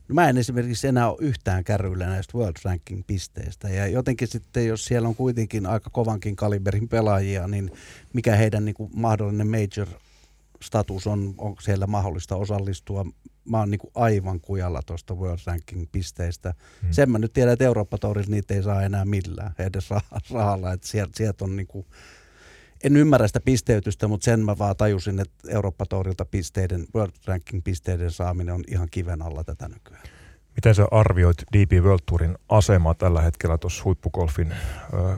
No mä en esimerkiksi enää ole yhtään kärryillä näistä World Ranking-pisteistä. Ja jotenkin sitten, jos siellä on kuitenkin aika kovankin kaliberin pelaajia, niin mikä heidän niin kuin mahdollinen major-status on, onko siellä mahdollista osallistua. Mä oon niin kuin aivan kujalla tuosta World Ranking-pisteistä. Hmm. Sen mä nyt tiedän, että Eurooppa-tourissa niitä ei saa enää millään, edes rah- rahalla. Että sieltä, sieltä on niin kuin, en ymmärrä sitä pisteytystä, mutta sen mä vaan tajusin, että Eurooppa-tourilta pisteiden, World Ranking-pisteiden saaminen on ihan kiven alla tätä nykyään. Miten sä arvioit DP World Tourin asemaa tällä hetkellä tuossa huippugolfin ö,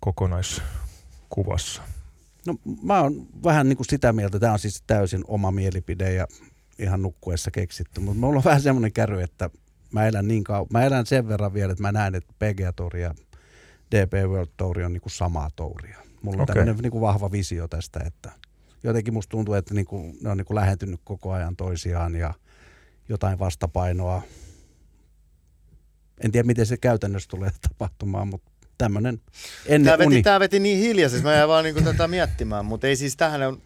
kokonaiskuvassa? No mä oon vähän niin kuin sitä mieltä, tämä on siis täysin oma mielipide ja ihan nukkuessa keksitty, mutta mulla on vähän semmoinen kärry, että mä elän, niin kau- mä elän sen verran vielä, että mä näen, että PGA Tour ja DP World Tour on niin kuin samaa touria. Mulla on okay. tämmöinen niin kuin vahva visio tästä, että jotenkin musta tuntuu, että niin kuin, ne on niin kuin lähentynyt koko ajan toisiaan ja jotain vastapainoa. En tiedä, miten se käytännössä tulee tapahtumaan, mutta tämmöinen ennen Tämä veti, uni. tämä veti niin hiljaisesti, mä jäin vaan niin tätä miettimään, mutta ei siis tähän on,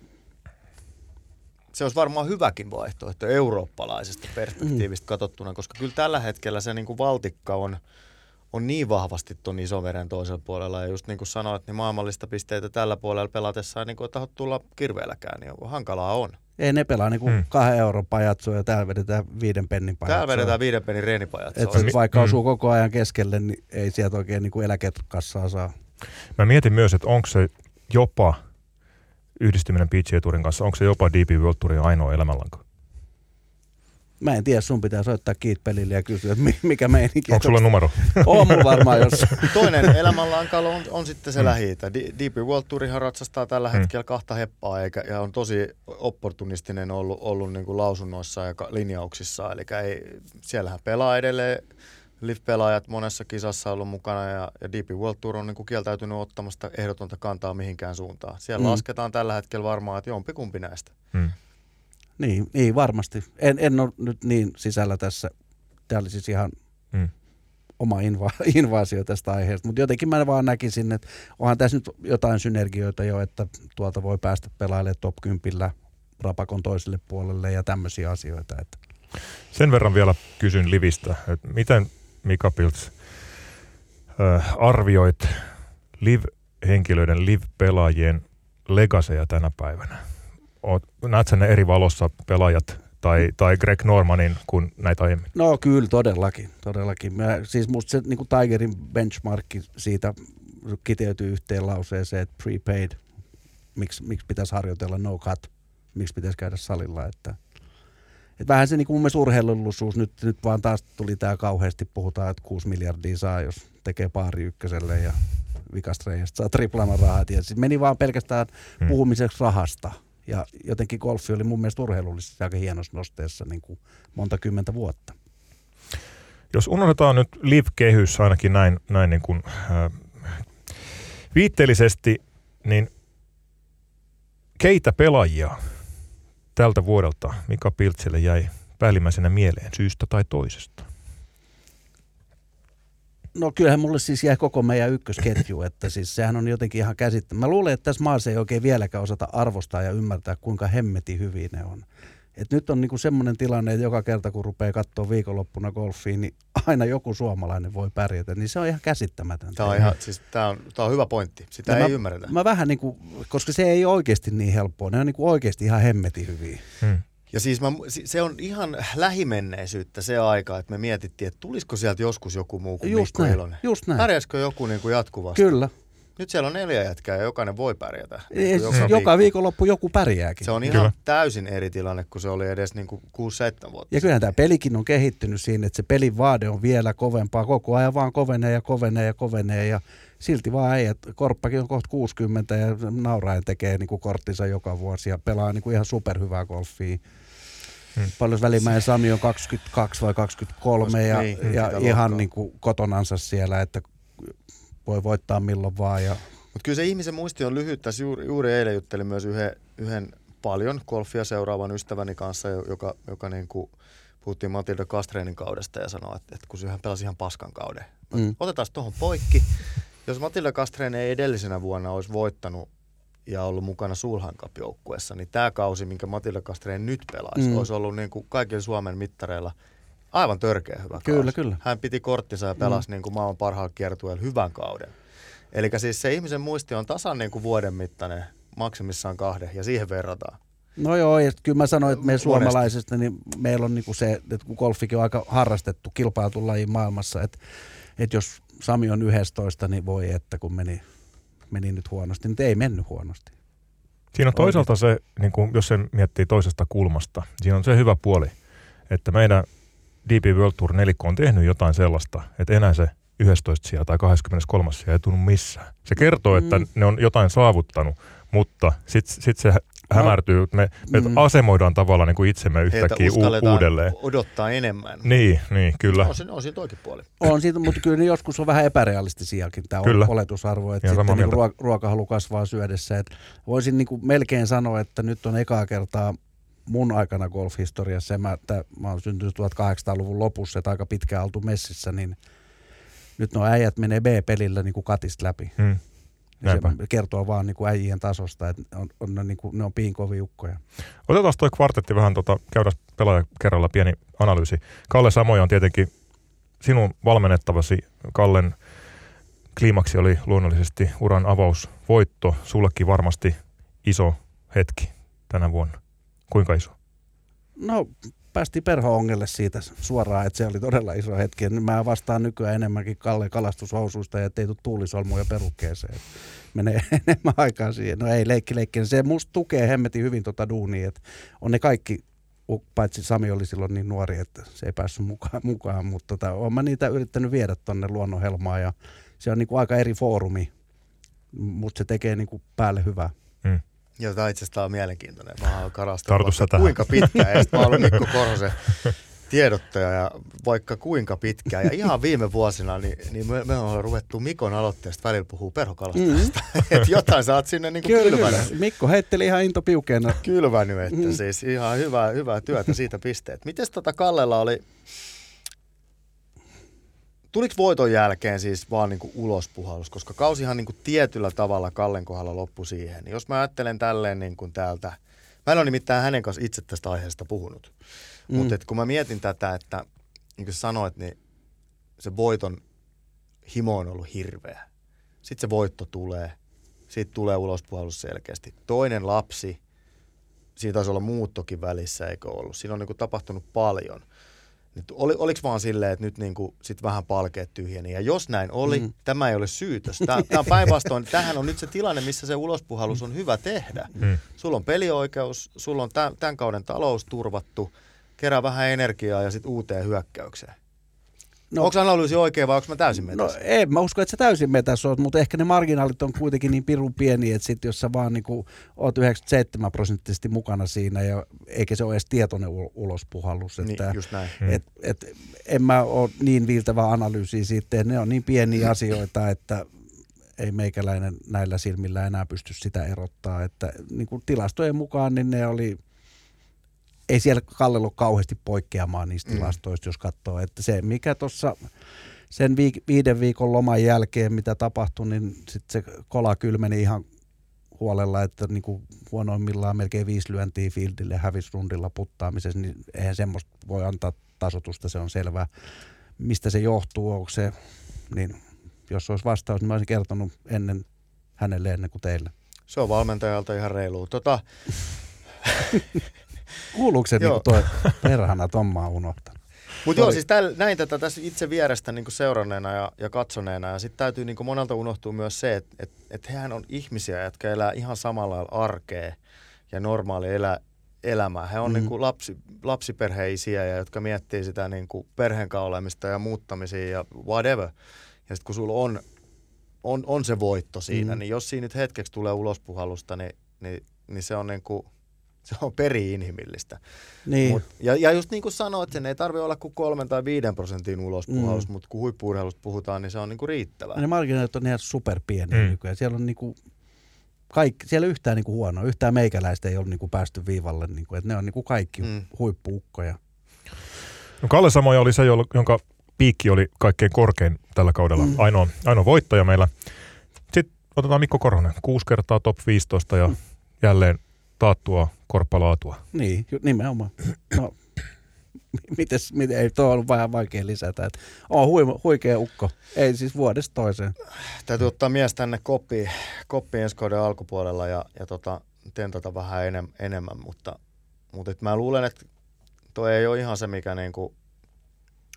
se olisi varmaan hyväkin vaihtoehto eurooppalaisesta perspektiivistä katsottuna, koska kyllä tällä hetkellä se niin kuin valtikka on, on niin vahvasti tuon isoveren toisella puolella. Ja just niin kuin sanoit, niin maailmallista pisteitä tällä puolella pelatessa, niin kuin tahot tulla kirveelläkään, niin hankalaa on. Ei ne pelaa niinku Hmm. hmm. kahden euron pajatsoa ja täällä vedetään viiden pennin pajatsoa. Täällä vedetään viiden penin reenipajat. Se Et vaikka mm. osuu koko ajan keskelle, niin ei sieltä oikein niinku eläkekassaa saa. Mä mietin myös, että onko se jopa yhdistyminen PGA Tourin kanssa, onko se jopa DP World Tourin ainoa elämänlanka? Mä en tiedä, sun pitää soittaa Kiit pelille ja kysyä, että mi- mikä meininki. Onko sulla numero? On mulla varmaan jos. Toinen elämänlankalo on, on sitten se Mm. mm. lähi DP World Tourihan ratsastaa tällä Mm. hetkellä kahta heppaa eikä, ja on tosi opportunistinen ollut, ollut niin kuin lausunnoissa ja ka- linjauksissa. Eli ei, siellähän pelaa edelleen live-pelaajat monessa kisassa ollut mukana ja, ja DP World Tour on niin kuin kieltäytynyt ottamasta ehdotonta kantaa mihinkään suuntaan. Siellä Mm. mm. lasketaan tällä hetkellä varmaan, että jompikumpi näistä. Hmm. Niin, niin, varmasti. En, en ole nyt niin sisällä tässä. Tämä oli siis ihan Hmm. oma inva- invaasio tästä aiheesta, mutta jotenkin mä vaan näkisin, että onhan tässä nyt jotain synergioita jo, että tuolta voi päästä pelailemaan top 10 rapakon toiselle puolelle ja tämmöisiä asioita. Että Sen verran vielä kysyn Livistä, että miten Mika Pilts äh, arvioit live-henkilöiden, live-pelaajien legaseja tänä päivänä? Näet sen eri valossa pelaajat tai, tai Greg Normanin kuin näitä aiemmin? No kyllä, todellakin. todellakin. Mä, siis musta se niin Tigerin benchmarkki siitä kiteytyy yhteen lauseeseen, että prepaid, miksi, miksi pitäisi harjoitella no cut, miksi pitäisi käydä salilla, että et vähän se niin kuin mun mielestä urheilullisuus, nyt, nyt vaan taas tuli tämä kauheasti, puhutaan, että 6 miljardia saa, jos tekee paari ykköselle ja vikasta saa triplana rahat. Ja sit meni vaan pelkästään hmm. puhumiseksi rahasta. Ja jotenkin golfi oli mun mielestä urheilullisesti aika hienossa nosteessa niin kuin monta kymmentä vuotta. Jos unohdetaan nyt live-kehys ainakin näin, näin niin kuin, äh, viitteellisesti, niin keitä pelaajia tältä vuodelta Mika Piltsille jäi päällimmäisenä mieleen syystä tai toisesta? No kyllähän mulle siis jäi koko meidän ykkösketju, että siis sehän on jotenkin ihan käsittämätöntä. Mä luulen, että tässä maassa ei oikein vieläkään osata arvostaa ja ymmärtää, kuinka hemmeti hyvin ne on. Et nyt on niinku semmoinen tilanne, että joka kerta kun rupeaa katsoa viikonloppuna golfiin, niin aina joku suomalainen voi pärjätä. Niin se on ihan käsittämätöntä. Tämä on, ihan, siis, tämä on, tämä on hyvä pointti. Sitä ja ei mä, ymmärretä. Mä vähän niin kuin, koska se ei oikeasti niin helppoa. Ne on niin kuin oikeasti ihan hemmeti hyviä. Hmm. Ja siis mä, se on ihan lähimenneisyyttä se aika, että me mietittiin, että tulisiko sieltä joskus joku muu kuin just Mikko näin, Ilonen. Just näin. Pärjäisikö joku niin kuin jatkuvasti? Kyllä. Nyt siellä on neljä jätkää ja jokainen voi pärjätä. Niin joka, viikko. joka viikonloppu joku pärjääkin. Se on ihan Kyllä. täysin eri tilanne kuin se oli edes niin 6-7 vuotta. Ja kyllähän tämä pelikin on kehittynyt siinä, että se pelin vaade on vielä kovempaa. Koko ajan vaan kovenee ja kovenee ja kovenee ja silti vaan ei, että Korppakin on kohta 60 ja nauraen tekee niin kuin korttinsa joka vuosi ja pelaa niin kuin ihan superhyvää golfia. Hmm. Paljon välimäen Sami on 22 vai 23 Koska ja, niin, ja ihan niin kuin kotonansa siellä, että voi voittaa milloin vaan. Ja... Mutta kyllä se ihmisen muisti on lyhyt. Tässä juuri, juuri eilen juttelin myös yhden, yhden paljon golfia seuraavan ystäväni kanssa, joka, joka niin kuin, puhuttiin Matilda Kastreinin kaudesta ja sanoi, että, että kun hän pelasi ihan paskan kauden. Mm. Otetaan tuohon poikki. Jos Matilda Kastrein ei edellisenä vuonna olisi voittanut ja ollut mukana Sulhan joukkueessa niin tämä kausi, minkä Matilda Kastrein nyt pelaisi, mm. olisi ollut niin kuin kaikilla Suomen mittareilla – aivan törkeä hyvä Kyllä, kausi. kyllä. Hän piti korttinsa ja pelasi mm. niin kuin maailman parhaalla kiertueella hyvän kauden. Eli siis se ihmisen muisti on tasan niin kuin vuoden mittainen, maksimissaan kahden, ja siihen verrataan. No joo, ja kyllä mä sanoin, että me suomalaisista, niin meillä on niinku se, että kun golfikin on aika harrastettu kilpailtu laji maailmassa, että, että jos Sami on 11, niin voi että kun meni, meni nyt huonosti, niin ei mennyt huonosti. Siinä on toisaalta se, niin kuin, jos se miettii toisesta kulmasta, siinä on se hyvä puoli, että meidän DP World Tour nelikko on tehnyt jotain sellaista, että enää se 11 sija tai 23 sija ei tunnu missään. Se kertoo, että mm. ne on jotain saavuttanut, mutta sitten sit se hämärtyy. Me, me mm. asemoidaan tavallaan niin kuin itsemme yhtäkkiä u- uudelleen. odottaa enemmän. Niin, niin kyllä. On, on siinä toikin puoli. On siitä, mutta kyllä ne joskus on vähän epärealistisiakin tämä kyllä. oletusarvo, että sitten niin ruok- ruokahalu kasvaa syödessä. Et voisin niin kuin melkein sanoa, että nyt on ekaa kertaa mun aikana golfhistoriassa, mä, tää, mä oon syntynyt 1800-luvun lopussa, että aika pitkään oltu messissä, niin nyt nuo äijät menee B-pelillä niin kuin katista läpi. Hmm. Se kertoo vaan niin kuin äijien tasosta, että on, on, ne, niin kuin, ne on piinkoviukkoja. Otetaan toi kvartetti vähän, tota, käydään pelaaja kerralla pieni analyysi. Kalle Samoja on tietenkin sinun valmennettavasi. Kallen kliimaksi oli luonnollisesti uran avausvoitto. Sullekin varmasti iso hetki tänä vuonna. Kuinka iso? No päästi Perho-ongelle siitä suoraan, että se oli todella iso hetki. Mä vastaan nykyään enemmänkin Kalle kalastushousuista ja ettei tuulisolmuja perukkeeseen. Menee enemmän aikaa siihen. No ei, leikki leikki. Se musta tukee hemmetin hyvin tota duunia, että on ne kaikki paitsi Sami oli silloin niin nuori, että se ei päässyt mukaan, mukaan mutta tota, olen mä niitä yrittänyt viedä tonne luonnonhelmaan ja se on niinku aika eri foorumi, mutta se tekee niinku päälle hyvää. Hmm. Joo, tämä itse asiassa on mielenkiintoinen. Mä oon karastellut kuinka pitkään. Ja mä oon ollut Mikko Korhosen tiedottaja ja vaikka kuinka pitkään. Ja ihan viime vuosina niin, niin me, me ollaan ruvettu Mikon aloitteesta välillä puhuu perhokalastuksesta. Mm. että jotain saat sinne niin kuin kyllä, kyllä. Mikko heitteli ihan into piukeena. Kylvänyt, että mm. siis ihan hyvää, hyvää työtä siitä pisteet. Miten tota Kallella oli, tuliko voiton jälkeen siis vaan niin kuin ulospuhallus, koska kausihan niin kuin tietyllä tavalla Kallen kohdalla loppui siihen. Jos mä ajattelen tälleen niin kuin täältä Mä en ole nimittäin hänen kanssa itse tästä aiheesta puhunut. Mm. Mutta kun mä mietin tätä, että niin kuin sanoit, niin se voiton himo on ollut hirveä. Sitten se voitto tulee. Siitä tulee ulospuhallus selkeästi. Toinen lapsi, siinä taisi olla muuttokin välissä, eikö ollut? Siinä on niin kuin tapahtunut paljon. Nyt oli, oliko vaan silleen, että nyt niin kuin sit vähän palkeet tyhjeni? Ja jos näin oli, mm. tämä ei ole syytös. Tämä, tämä on päinvastoin. Tähän on nyt se tilanne, missä se ulospuhallus on hyvä tehdä. Mm. Sulla on pelioikeus, sulla on tämän, tämän kauden talous turvattu, kerää vähän energiaa ja sitten uuteen hyökkäykseen. No, onko analyysi oikein vai onko mä täysin No metässä? en mä usko, että sä täysin metässä oot, mutta ehkä ne marginaalit on kuitenkin niin pirun pieni, että sit jos sä vaan niin oot 97 prosenttisesti mukana siinä, ja eikä se ole edes tietoinen ul- ulospuhallus. Että, niin, just näin. et, et, en mä ole niin viiltävää analyysiä siitä, että ne on niin pieniä asioita, että ei meikäläinen näillä silmillä enää pysty sitä erottaa. Että niin kuin tilastojen mukaan niin ne oli, ei siellä Kallella ole kauheasti poikkeamaan niistä Mm. tilastoista, jos katsoo. Että se, mikä tuossa sen viik- viiden viikon loman jälkeen, mitä tapahtui, niin sitten se kola kylmeni ihan huolella, että niin kuin huonoimmillaan melkein viisi lyöntiä fieldille hävisi rundilla puttaamisessa, niin eihän semmoista voi antaa tasotusta, se on selvää. Mistä se johtuu, onko se, niin jos olisi vastaus, niin mä olisin kertonut ennen hänelle ennen kuin teille. Se on valmentajalta ihan reilu. Tota, Kuuluuko se niin toi perhana, oon unohtanut. Mutta joo, siis täl, näin tätä tässä itse vierestä niin seuranneena ja, ja katsoneena. Ja sitten täytyy niin monelta unohtua myös se, että et, et hehän on ihmisiä, jotka elää ihan samalla lailla arkea ja normaali elä, elämää. He on Mm. mm. niin kuin lapsi, lapsiperheisiä ja jotka miettii sitä niin kuin perheen olemista ja muuttamisia ja whatever. Ja sitten kun sulla on, on, on se voitto siinä, Mm. niin jos siinä nyt hetkeksi tulee ulospuhallusta, niin, niin, niin se on niin kuin, se on peri-inhimillistä. Niin, Mut, ja, ja just niin kuin sanoit, sen ei tarvitse olla kuin kolmen tai viiden prosentin ulospuhallus, Mm. mm. mutta kun huippuurheilusta puhutaan, niin se on niin kuin riittävää. ne marginaalit on ihan superpieniä Mm. mm. nykyään. Siellä on niinku kaikki, siellä yhtään niinku huonoa, yhtään meikäläistä ei ole niinku päästy viivalle, niinku, että ne on niinku kaikki mm. Mm. huippuukkoja. No Kalle Samoja oli se, jolla- jonka piikki oli kaikkein korkein tällä kaudella. Mm. Ainoa, ainoa voittaja meillä. Sitten otetaan Mikko Korhonen. Kuusi kertaa top 15 ja jälleen taattua korppalaatua. Niin, nimenomaan. No, mites, miten, ei tuo ollut vähän vaikea lisätä. Että on hui, huikea ukko. Ei siis vuodesta toiseen. Täytyy ottaa mies tänne koppiin, koppiin ensi kauden alkupuolella ja, ja tota, tentata vähän enem, enemmän, mutta, mutta et mä luulen, että toi ei ole ihan se, mikä niinku,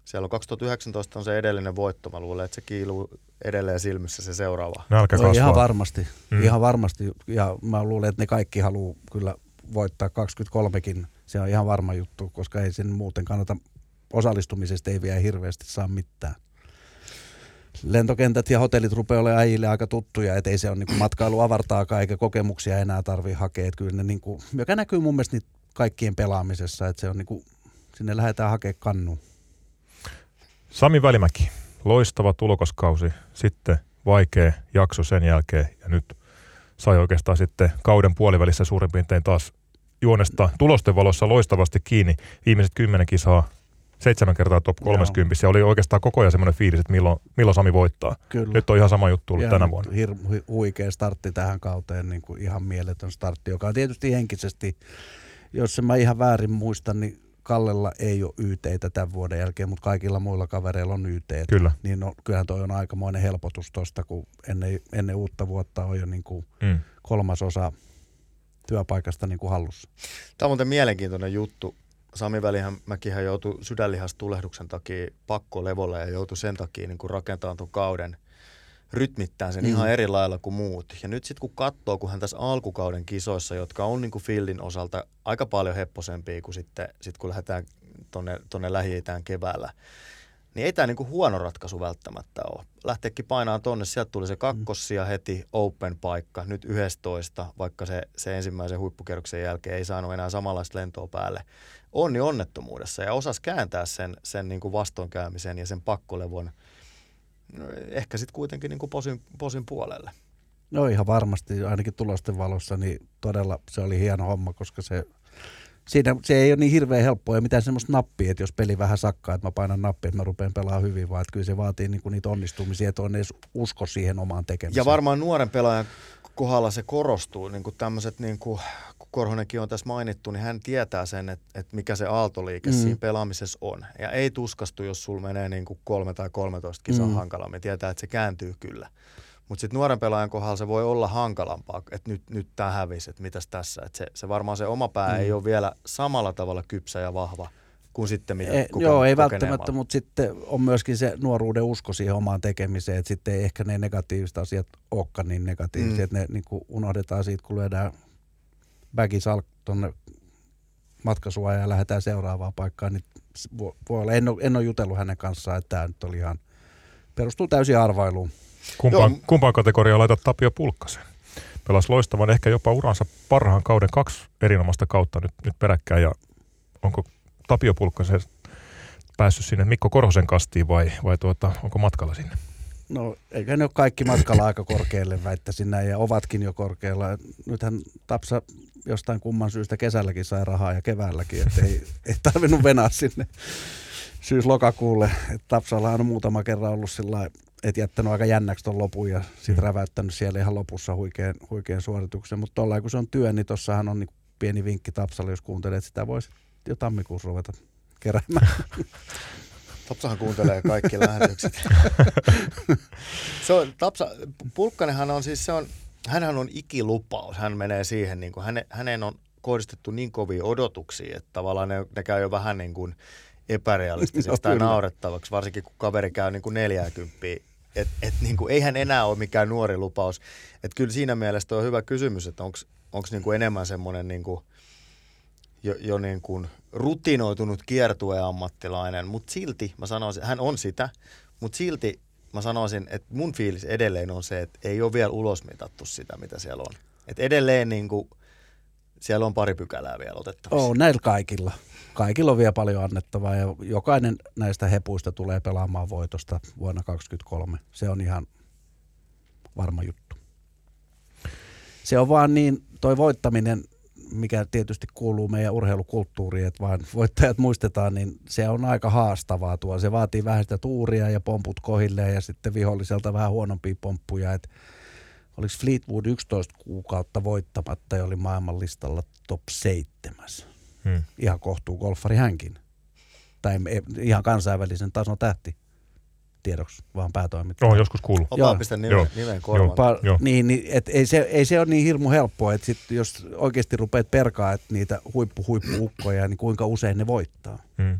siellä on 2019 on se edellinen voitto, mä luulen, että se kiiluu edelleen silmissä se seuraava. Nälkä No, ihan varmasti. Mm. Ihan varmasti. Ja mä luulen, että ne kaikki haluaa kyllä voittaa 23kin. Se on ihan varma juttu, koska ei sen muuten kannata osallistumisesta ei vielä hirveästi saa mitään. Lentokentät ja hotellit rupeaa olemaan äijille aika tuttuja, että ei se ole niin matkailu avartaakaan eikä kokemuksia enää tarvi hakea. Että kyllä ne niin kuin, joka näkyy mun mielestä kaikkien pelaamisessa, että se on niin kuin, sinne lähdetään hakemaan kannuun. Sami Välimäki, loistava tulokaskausi, sitten vaikea jakso sen jälkeen ja nyt sai oikeastaan sitten kauden puolivälissä suurin piirtein taas juonesta tulosten valossa loistavasti kiinni. Viimeiset kymmenen kisaa, seitsemän kertaa top 30 ja oli oikeastaan koko ajan semmoinen fiilis, että milloin, milloin Sami voittaa. Kyllä. Nyt on ihan sama juttu ollut Ja tänä vuonna. Hir- hu- huikea startti tähän kauteen, niin kuin ihan mieletön startti, joka on tietysti henkisesti, jos en mä ihan väärin muista, niin Kallella ei ole YTitä tämän vuoden jälkeen, mutta kaikilla muilla kavereilla on YT. Kyllä. Niin no, kyllähän toi on aikamoinen helpotus tosta, kun ennen, ennen uutta vuotta on jo niin kuin Mm. kolmas osa työpaikasta niin kuin hallussa. Tämä on muuten mielenkiintoinen juttu. Sami Välihän mäkihän joutui sydänlihastulehduksen takia pakko levolle ja joutui sen takia niin rakentamaan tuon kauden rytmittäin sen Mm. mm. ihan eri lailla kuin muut. Ja nyt sitten kun katsoo, kun hän tässä alkukauden kisoissa, jotka on niin kuin Fieldin osalta aika paljon hepposempia kuin sitten sit kun lähdetään tonne, tonne lähi keväällä, niin ei tämä niinku huono ratkaisu välttämättä ole. Lähteekin painaa tonne, sieltä tuli se kakkossia heti, open paikka, nyt 11, vaikka se, se ensimmäisen huippukierroksen jälkeen ei saanut enää samanlaista lentoa päälle. Onni onnettomuudessa ja osas kääntää sen, sen niinku vastoinkäymisen ja sen pakkolevon ehkä sitten kuitenkin niinku posin, posin puolelle. No ihan varmasti, ainakin tulosten valossa, niin todella se oli hieno homma, koska se, Siinä se ei ole niin hirveän helppoa ja mitään semmoista nappia, että jos peli vähän sakkaa, että mä painan nappia, että mä rupean pelaamaan hyvin, vaan että kyllä se vaatii niinku niitä onnistumisia, että on edes usko siihen omaan tekemiseen. Ja varmaan nuoren pelaajan kohdalla se korostuu, niin kuin tämmöiset, niin kuin, Korhonenkin on tässä mainittu, niin hän tietää sen, että, että mikä se aaltoliike mm. siinä pelaamisessa on. Ja ei tuskastu, jos sulla menee niin kuin kolme tai 13 kisaa mm. hankalammin. Tietää, että se kääntyy kyllä. Mutta sitten nuoren pelaajan kohdalla se voi olla hankalampaa, että nyt, nyt tämä hävisi, että mitäs tässä. Et se, se varmaan se oma pää mm. ei ole vielä samalla tavalla kypsä ja vahva kuin sitten mitä e, Joo, ei välttämättä, mutta sitten on myöskin se nuoruuden usko siihen omaan tekemiseen, että sitten ei ehkä ne negatiiviset asiat olekaan niin negatiivisia, mm. että ne niin unohdetaan siitä, kun lyödään väkisalk tuonne matkasuojaan ja lähdetään seuraavaan paikkaan, niin voi olla, en ole, en ole jutellut hänen kanssaan, että tämä nyt oli ihan, perustuu täysin arvailuun. Kumpaan, kumpaan kategoriaan laitat Tapio Pulkkasen? Pelasi loistavan ehkä jopa uransa parhaan kauden kaksi erinomaista kautta nyt, nyt peräkkäin ja onko Tapio Pulkkasen päässyt sinne Mikko Korhosen kastiin vai, vai tuota, onko matkalla sinne? No eikä ne ole kaikki matkalla aika korkealle väittäisin näin ja ovatkin jo korkealla. Nythän Tapsa jostain kumman syystä kesälläkin sai rahaa ja keväälläkin, että ei, ei tarvinnut venää sinne syys-lokakuulle. Tapsalla on muutama kerran ollut sillä et jättänyt aika jännäksi tuon lopun ja sitten mm. räväyttänyt siellä ihan lopussa huikean, huikean suorituksen. Mutta tuolla kun se on työ, niin tuossahan on niin pieni vinkki Tapsalle, jos kuuntelee, että sitä voisi jo tammikuussa ruveta keräämään. Tapsahan kuuntelee kaikki lähetykset. se on, Tapsa, Pulkkanenhan on siis, se on, hänhän on ikilupaus. Hän menee siihen, niin kuin, häne, hänen on kohdistettu niin kovia odotuksia, että tavallaan ne, ne käy jo vähän niin kuin epärealistisiksi no, tai naurettavaksi, varsinkin kun kaveri käy niin kuin 40 et, et niin kuin, eihän enää ole mikään nuori lupaus. Et kyllä siinä mielessä on hyvä kysymys, että onko niin kuin enemmän semmoinen niin kuin, jo, jo niin kuin rutinoitunut kiertueammattilainen, mutta silti mä sanoisin, hän on sitä, mutta silti mä sanoisin, että mun fiilis edelleen on se, että ei ole vielä ulosmitattu sitä, mitä siellä on. Et edelleen niin kuin, siellä on pari pykälää vielä otettavissa. Oh, näillä kaikilla kaikilla on vielä paljon annettavaa ja jokainen näistä hepuista tulee pelaamaan voitosta vuonna 2023. Se on ihan varma juttu. Se on vaan niin, toi voittaminen, mikä tietysti kuuluu meidän urheilukulttuuriin, että vaan voittajat muistetaan, niin se on aika haastavaa tuo. Se vaatii vähän sitä tuuria ja pomput kohilleen ja sitten viholliselta vähän huonompia pomppuja. Että oliko Fleetwood 11 kuukautta voittamatta ja oli maailmanlistalla top 7 Hmm. Ihan kohtuu golfari hänkin. Tai ihan kansainvälisen tason tähti tiedoksi, vaan päätoimittaja. Oon joskus kuullut. Opa Joo. pistä nimen, nimen korvan. Pa- niin, niin et ei, se, ei se ole niin hirmu helppoa, että sit, jos oikeasti rupeat perkaa että niitä huippu-huippuukkoja, niin kuinka usein ne voittaa. Hmm.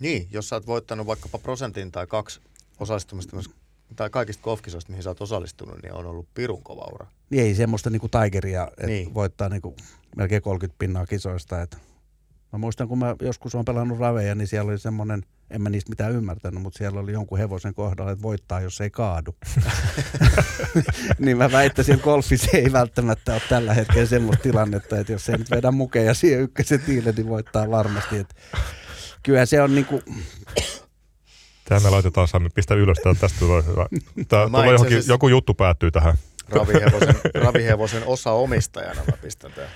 Niin, jos sä oot voittanut vaikkapa prosentin tai kaksi osallistumista myös tai kaikista golfkisoista, mihin sä oot osallistunut, niin on ollut pirun kova ura. Niin ei semmoista niinku Tigeria, että niin. voittaa niinku melkein 30 pinnaa kisoista. Että mä muistan, kun mä joskus on pelannut raveja, niin siellä oli semmoinen, en mä niistä mitään ymmärtänyt, mutta siellä oli jonkun hevosen kohdalla, että voittaa, jos ei kaadu. niin mä väittäisin, että golfissa ei välttämättä ole tällä hetkellä semmoista tilannetta, että jos ei nyt vedä mukeja siihen ykkösen tiille, niin voittaa varmasti. Että kyllä se on niinku, Tämä me laitetaan, saamme pistää ylös, tästä tulee hyvä. Tämä tulee johonkin, joku juttu päättyy tähän. Ravihevosen, ravihevosen osa omistajana mä pistän tämän.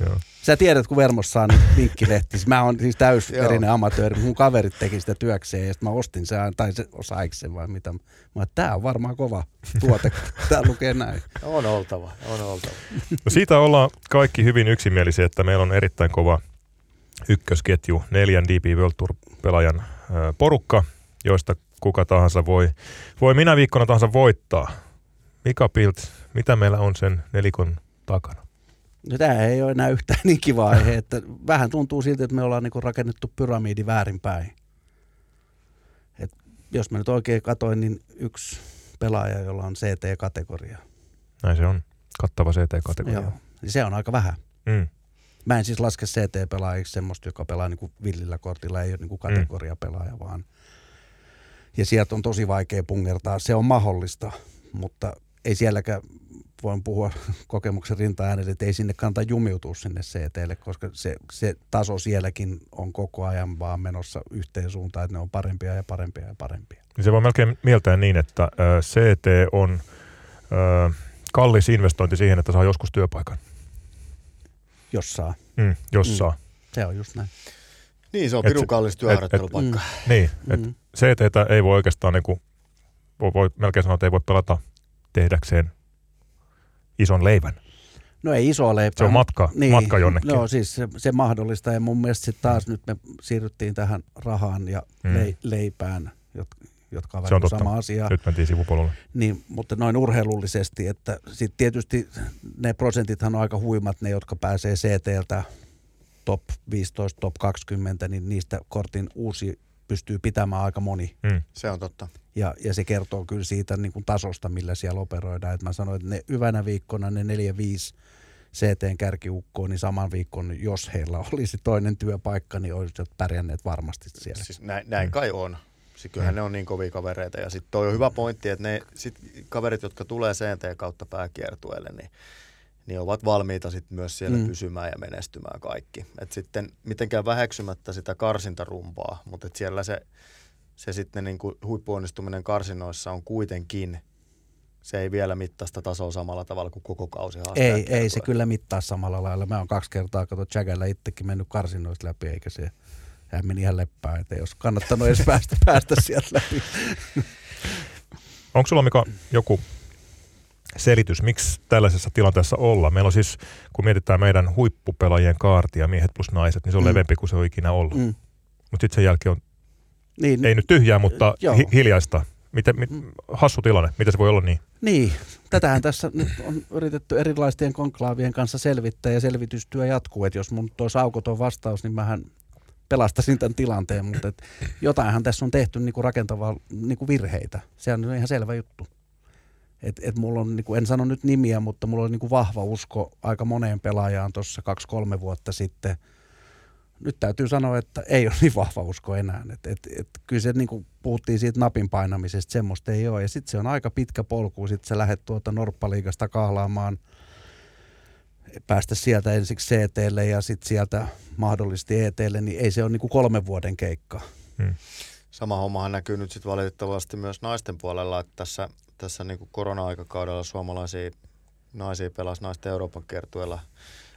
Joo. Sä tiedät, kun Vermossa saa niin vinkkilehti. Mä oon siis täysiverinen amatööri. Mun kaverit teki sitä työkseen ja mä ostin sen, tai se osaiko sen vai mitä. Mä tää on varmaan kova tuote. Tää lukee näin. On oltava, on oltava. No siitä ollaan kaikki hyvin yksimielisiä, että meillä on erittäin kova ykkösketju, neljän DP World Tour-pelaajan porukka, joista kuka tahansa voi, voi minä viikkona tahansa voittaa. Mika Pilt, mitä meillä on sen nelikon takana? No, tämä ei ole enää yhtään niin kiva aihe, että vähän tuntuu siltä, että me ollaan niinku rakennettu pyramidi väärinpäin. Et jos mä nyt oikein katoin, niin yksi pelaaja, jolla on CT-kategoria. Näin se on, kattava CT-kategoria. Joo, se on aika vähän. Mm. Mä en siis laske CT-pelaajiksi semmoista, joka pelaa niinku villillä kortilla, ei ole niinku kategoriapelaaja, mm. vaan ja sieltä on tosi vaikea pungertaa. Se on mahdollista, mutta ei sielläkään voin puhua kokemuksen rinta-äänelle, että ei sinne kannata jumiutua sinne CTlle, koska se, se taso sielläkin on koko ajan vaan menossa yhteen suuntaan, että ne on parempia ja parempia ja parempia. Se voi melkein mieltää niin, että CT on kallis investointi siihen, että saa joskus työpaikan. jos saa. Mm, jos Mm. saa. Se on just näin. Niin, se on Et pirun kallis työharjoittelupaikka. Niin, että Mm. CTtä ei voi oikeastaan, niin kuin, voi, voi melkein sanoa, että ei voi pelata tehdäkseen ison leivän. No ei iso leipä. Se on matka, niin. matka jonnekin. No siis se, se mahdollista ja mun mielestä sit taas nyt me siirryttiin tähän rahaan ja Mm. mm. le, leipään, jotka, jotka ovat Se on niinku totta. sama asia. Nyt mentiin sivupolulle. Niin, mutta noin urheilullisesti, että sitten tietysti ne prosentithan on aika huimat, ne jotka pääsee CTltä top 15, top 20, niin niistä kortin uusi pystyy pitämään aika moni. Mm. Se on totta. Ja, ja se kertoo kyllä siitä niin kuin tasosta, millä siellä operoidaan. Et mä sanoin, että ne hyvänä viikkona ne 4-5 CTn kärkiukkoa, niin saman viikon, jos heillä olisi toinen työpaikka, niin olisivat pärjänneet varmasti siellä. Siis näin, näin kai on. Siis kyllähän ne on niin kovia kavereita. Ja sitten toi on hyvä pointti, että ne sit kaverit, jotka tulee CT kautta pääkiertueelle, niin, niin ovat valmiita sit myös siellä mm. Pysymään ja menestymään kaikki. Et sitten mitenkään väheksymättä sitä karsintarumpaa, mutta et siellä se, se sitten niin kuin huippuonnistuminen karsinoissa on kuitenkin, se ei vielä mittaista tasoa samalla tavalla kuin koko kausi haastaa Ei, ei se kyllä mittaa samalla lailla. Mä oon kaksi kertaa kato Jagalla itsekin mennyt karsinoista läpi, eikä se hän meni ihan leppään, että ei olisi kannattanut edes päästä, päästä sieltä läpi. Onko sulla Mika joku selitys, miksi tällaisessa tilanteessa ollaan? Meillä on siis, kun mietitään meidän huippupelaajien kaartia, miehet plus naiset, niin se on Mm. mm. leveämpi kuin se on ikinä ollut. Mm. Mm. Mutta sitten sen jälkeen on, Niin, ei nyt tyhjää, mutta Joo. hi- hiljaista. Miten, mit, hassu tilanne, miten se voi olla niin? Niin, tätähän tässä nyt on yritetty erilaisten konklaavien kanssa selvittää ja selvitystyö jatkuu. Että jos mun nyt olisi aukoton vastaus, niin mähän pelastasin tämän tilanteen, mutta et jotainhan tässä on tehty niinku rakentavaa niinku virheitä. Se on ihan selvä juttu. Et, et mulla on, niinku, en sano nyt nimiä, mutta mulla on niinku vahva usko aika moneen pelaajaan tuossa kaksi-kolme vuotta sitten. Nyt täytyy sanoa, että ei ole niin vahva usko enää. Et, et, et, kyllä se niinku, puhuttiin siitä napin painamisesta, semmoista ei ole. Ja sitten se on aika pitkä polku, sitten sä lähdet tuota Norppaliigasta kahlaamaan, päästä sieltä ensiksi CTlle ja sitten sieltä mahdollisesti ETlle, niin ei se ole niinku kolmen vuoden keikka. Hmm. Sama hommahan näkyy nyt sitten valitettavasti myös naisten puolella, että tässä, tässä niin kuin korona-aikakaudella suomalaisia naisia pelasi naisten Euroopan kiertueella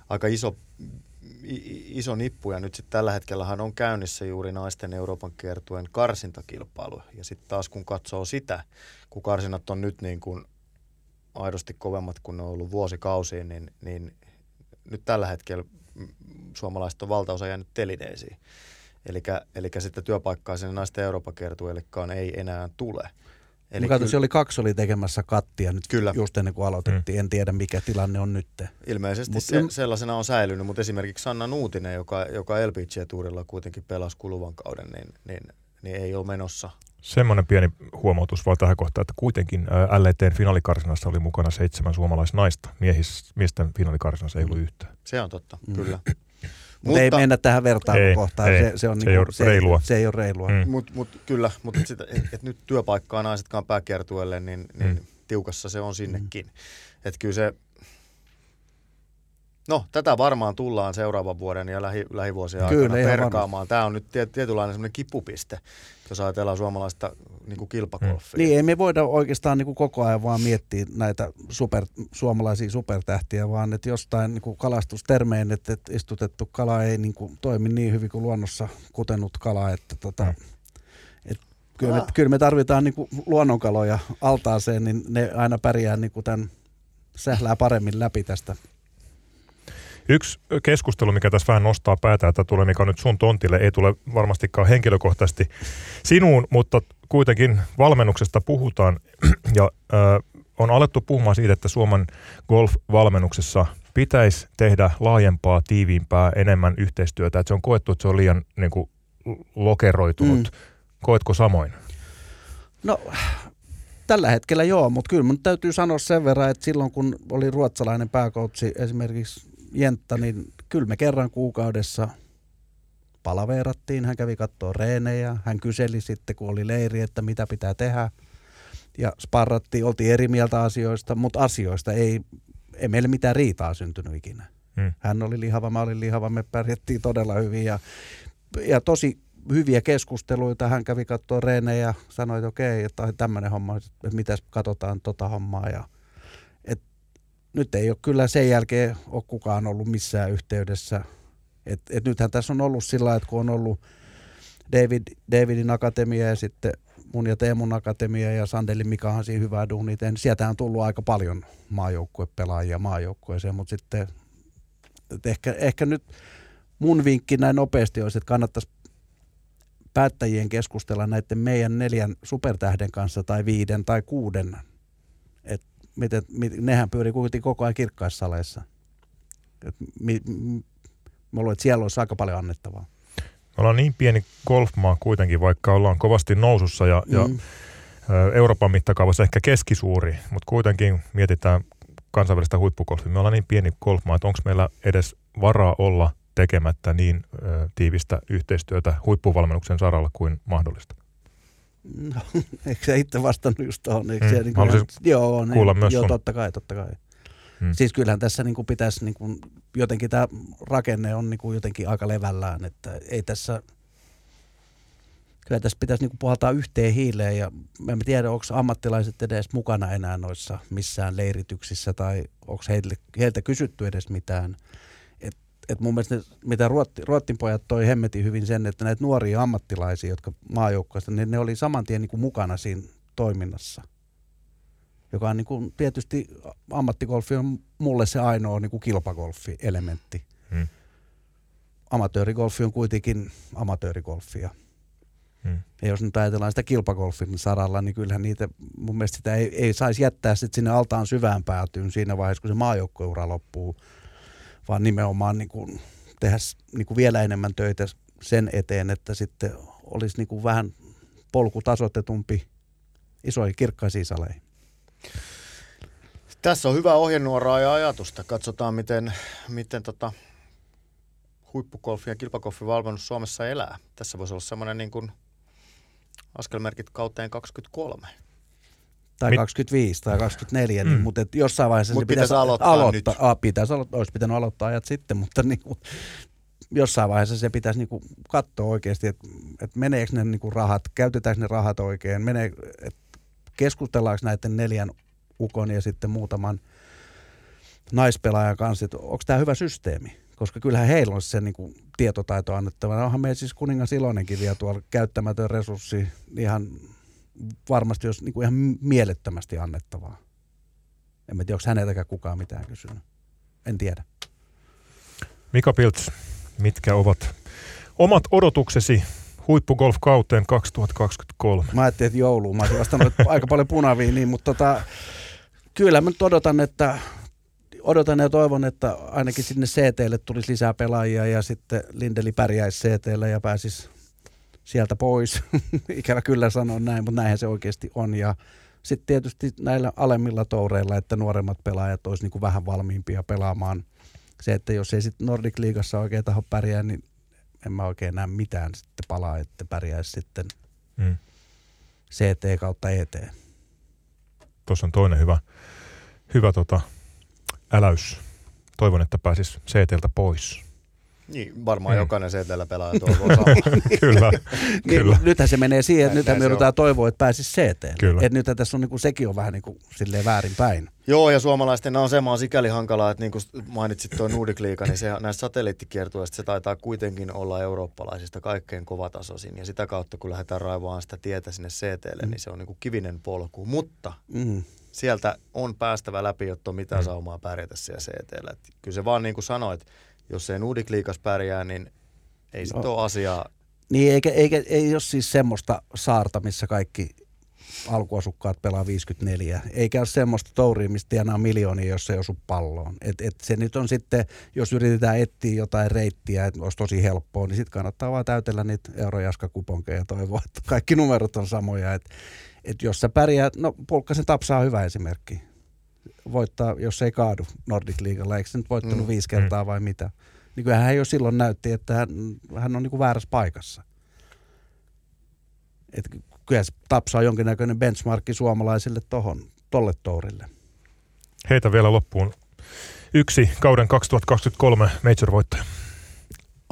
aika iso, iso nippu ja nyt sitten tällä hetkellähän on käynnissä juuri naisten Euroopan kiertueen karsintakilpailu ja sitten taas kun katsoo sitä, kun karsinat on nyt niin kuin aidosti kovemmat kuin ne on ollut vuosikausiin, niin, niin nyt tällä hetkellä suomalaiset on valtaosa jäänyt telineisiin. Eli sitten työpaikkaa sinne naisten Euroopan kiertueellekaan ei enää tule. Eli Katsoin, kyllä- oli kaksi oli tekemässä kattia nyt Kyllä. just ennen kuin aloitettiin. En tiedä mikä tilanne on nyt. Ilmeisesti Mut se, sellaisena on säilynyt, mutta esimerkiksi Sanna Nuutinen, joka, joka LPG-tuurilla kuitenkin pelasi kuluvan kauden, niin, niin, niin ei ole menossa. Semmoinen pieni huomautus vaan tähän kohtaan, että kuitenkin ää, LETn finaalikarsinassa oli mukana seitsemän suomalaisnaista. Miehis, miesten finaalikarsinassa ei ollut yhtään. Se on totta, Mm. kyllä. Mutta ei mennä tähän vertailukohtaan. Ei, se, se, on se niinku, ei ole reilua. Se, se ei ole reilua. Mm. Mut, mut, kyllä, mutta et, et nyt työpaikkaa naisetkaan pääkiertueelle, niin, niin Mm. tiukassa se on sinnekin. Mm. Että kyllä se, no tätä varmaan tullaan seuraavan vuoden ja lähi, lähivuosien Kyllä, aikana perkaamaan. Tämä on nyt tiet, tietynlainen semmoinen kipupiste, jos ajatellaan suomalaista niin kuin kilpagolfia. Niin ei me voida oikeastaan niin kuin koko ajan vaan miettiä näitä super, suomalaisia supertähtiä, vaan että jostain niin kuin kalastustermein, että, että istutettu kala ei niin kuin toimi niin hyvin kuin luonnossa kutenut kala, että tota, Mm. kyllä, me, Ah. kyllä me tarvitaan niin luonnonkaloja altaaseen, niin ne aina pärjää niin kuin tämän sählää paremmin läpi tästä. Yksi keskustelu, mikä tässä vähän nostaa päätä, että tulee mikä nyt sun tontille, ei tule varmastikaan henkilökohtaisesti sinuun, mutta kuitenkin valmennuksesta puhutaan ja äh, on alettu puhumaan siitä, että Suomen golf-valmennuksessa pitäisi tehdä laajempaa, tiiviimpää, enemmän yhteistyötä, että se on koettu, että se on liian niin kuin, lokeroitunut. Mm. Koetko samoin? No tällä hetkellä joo, mutta kyllä mun täytyy sanoa sen verran, että silloin kun oli ruotsalainen pääkoutsi esimerkiksi Jentta, niin kyllä me kerran kuukaudessa palaveerattiin. Hän kävi katsoa reenejä, hän kyseli sitten kun oli leiri, että mitä pitää tehdä. Ja sparrattiin, oltiin eri mieltä asioista, mutta asioista ei, ei meille mitään riitaa syntynyt ikinä. Mm. Hän oli lihava, mä olin lihava, me pärjättiin todella hyvin ja, ja tosi hyviä keskusteluita. Hän kävi katsoa reenejä ja sanoi, että okei, että tämmöinen homma, että mitäs katsotaan tota hommaa. Ja, nyt ei ole kyllä sen jälkeen ole kukaan ollut missään yhteydessä. Et, et nythän tässä on ollut sillä että kun on ollut David, Davidin akatemia ja sitten mun ja Teemun akatemia ja Sandelin Mikahan siinä hyvää duunia niin sieltä on tullut aika paljon maajoukkuepelaajia maajoukkueeseen, mutta sitten ehkä, ehkä nyt mun vinkki näin nopeasti olisi, että kannattaisi päättäjien keskustella näiden meidän neljän supertähden kanssa tai viiden tai kuuden. Miten, mit, nehän pyörii kuitenkin koko ajan kirkkaissa saleissa. Et mi, mi, mä luulen, että siellä olisi aika paljon annettavaa. Me ollaan niin pieni golfmaa kuitenkin, vaikka ollaan kovasti nousussa ja, mm. ja Euroopan mittakaavassa ehkä keskisuuri, mutta kuitenkin mietitään kansainvälistä huippugolfia. Me ollaan niin pieni golfmaa, että onko meillä edes varaa olla tekemättä niin ö, tiivistä yhteistyötä huippuvalmennuksen saralla kuin mahdollista? No, eikö sä itse vastannut just tuohon? Eikö mm, niin kuin, joo, niin, kuulla myös joo, sun. totta kai, totta kai. Hmm. Siis kyllähän tässä niin kuin pitäisi, niin kuin, jotenkin tämä rakenne on niin kuin jotenkin aika levällään, että ei tässä, kyllä tässä pitäisi niin kuin puhaltaa yhteen hiileen ja mä en tiedä, onko ammattilaiset edes mukana enää noissa missään leirityksissä tai onko heiltä, heiltä kysytty edes mitään. Et, mun mielestä ne, mitä Ruotti, Ruottin pojat toi hemmetin hyvin sen, että näitä nuoria ammattilaisia, jotka maajoukkoista, niin ne oli saman tien niin kuin mukana siinä toiminnassa joka on niin kuin, tietysti ammattigolfi on mulle se ainoa niin kuin kilpagolfi-elementti. Hmm. Amatöörigolfi on kuitenkin amatöörigolfia. Hmm. Ja jos nyt ajatellaan sitä kilpagolfin saralla, niin kyllähän niitä, mun mielestä sitä ei, ei saisi jättää sit sinne altaan syvään päätyyn siinä vaiheessa, kun se maajoukkoura loppuu, vaan nimenomaan niin kuin tehdä niin kuin vielä enemmän töitä sen eteen, että sitten olisi niin kuin vähän polku tasoitetumpi isoihin kirkkaisiin saleihin. Tässä on hyvä ohjenuoraa ja ajatusta. Katsotaan, miten, miten tota, huippukolfi ja kilpakolfin valmennus Suomessa elää. Tässä voisi olla semmoinen niin kuin askelmerkit kauteen 23. Tai Mit? 25 tai 24, niin, mm. niin, mutta et jossain vaiheessa Mut se pitäisi, pitäisi aloittaa, aloittaa nyt. Ah, pitäisi aloittaa, olisi pitänyt aloittaa ajat sitten, mutta niin kuin, jossain vaiheessa se pitäisi niin kuin katsoa oikeasti, että, että meneekö ne niin kuin rahat, käytetäänkö ne rahat oikein, menee, että keskustellaanko näiden neljän ukon ja sitten muutaman naispelaajan kanssa, että onko tämä hyvä systeemi? Koska kyllähän heillä on se niin kuin, tietotaito annettava. Onhan meillä siis kuningas Ilonenkin vielä tuolla käyttämätön resurssi ihan varmasti jos niin kuin ihan mielettömästi annettavaa. En tiedä, onko häneltäkään kukaan mitään kysynyt. En tiedä. Mika Pilts, mitkä ovat omat odotuksesi huippugolf-kauteen 2023. Mä ajattelin, että jouluun. Mä olisin vastannut aika paljon punaviiniä, mutta tota, kyllä mä nyt odotan, että odotan ja toivon, että ainakin sinne CTlle tulisi lisää pelaajia ja sitten Lindeli pärjäisi CTlle ja pääsisi sieltä pois. Ikävä kyllä sanon näin, mutta näinhän se oikeasti on. Ja sitten tietysti näillä alemmilla toureilla, että nuoremmat pelaajat olisi niin kuin vähän valmiimpia pelaamaan. Se, että jos ei sitten Nordic Liigassa oikein taho pärjää, niin en mä oikein näe mitään sitten palaa, että pärjäisi sitten mm. CT kautta ET. Tuossa on toinen hyvä, hyvä tota, äläys. Toivon, että pääsis CTltä pois. Niin, varmaan mm. jokainen CTllä pelaaja toivoo samaa. kyllä, niin, kyllä. Nythän se menee siihen, että nythän me joudutaan toivoa, että pääsisi CT. Että nyt tässä on, niin kuin, sekin on vähän niin kuin, silleen väärinpäin. Joo, ja suomalaisten asema on sikäli hankalaa, että niin kuin mainitsit tuo Nordic League, niin se, näistä satelliittikiertueista se taitaa kuitenkin olla eurooppalaisista kaikkein kovatasoisin. Ja sitä kautta, kun lähdetään raivoamaan sitä tietä sinne CTlle, mm. niin se on niin kuin kivinen polku. Mutta mm. sieltä on päästävä läpi, jotta on mitään mm. saumaa pärjätä siellä CTllä. Kyllä se vaan niin kuin sanoit, jos ei Nordic Liigas pärjää, niin ei no. sitten ole asiaa. Niin, eikä, eikä, ei ole siis semmoista saarta, missä kaikki alkuasukkaat pelaa 54. Eikä ole semmoista touria, mistä tienaa miljoonia, jos se ei osu palloon. Et, et se nyt on sitten, jos yritetään etsiä jotain reittiä, että olisi tosi helppoa, niin sitten kannattaa vaan täytellä niitä eurojaskakuponkeja ja toivoa, että kaikki numerot on samoja. Et, et jos sä pärjäät, no Pulkkasen tapsaa on hyvä esimerkki voittaa, jos ei kaadu Nordic Leaguella. Eikö se nyt voittanut mm. viisi kertaa mm. vai mitä? Niin kuin hän jo silloin näytti, että hän, hän on niin kuin väärässä paikassa. Et kyllä se tapsaa jonkinnäköinen benchmarkki suomalaisille tohon, tolle tourille. Heitä vielä loppuun yksi kauden 2023 major-voittaja.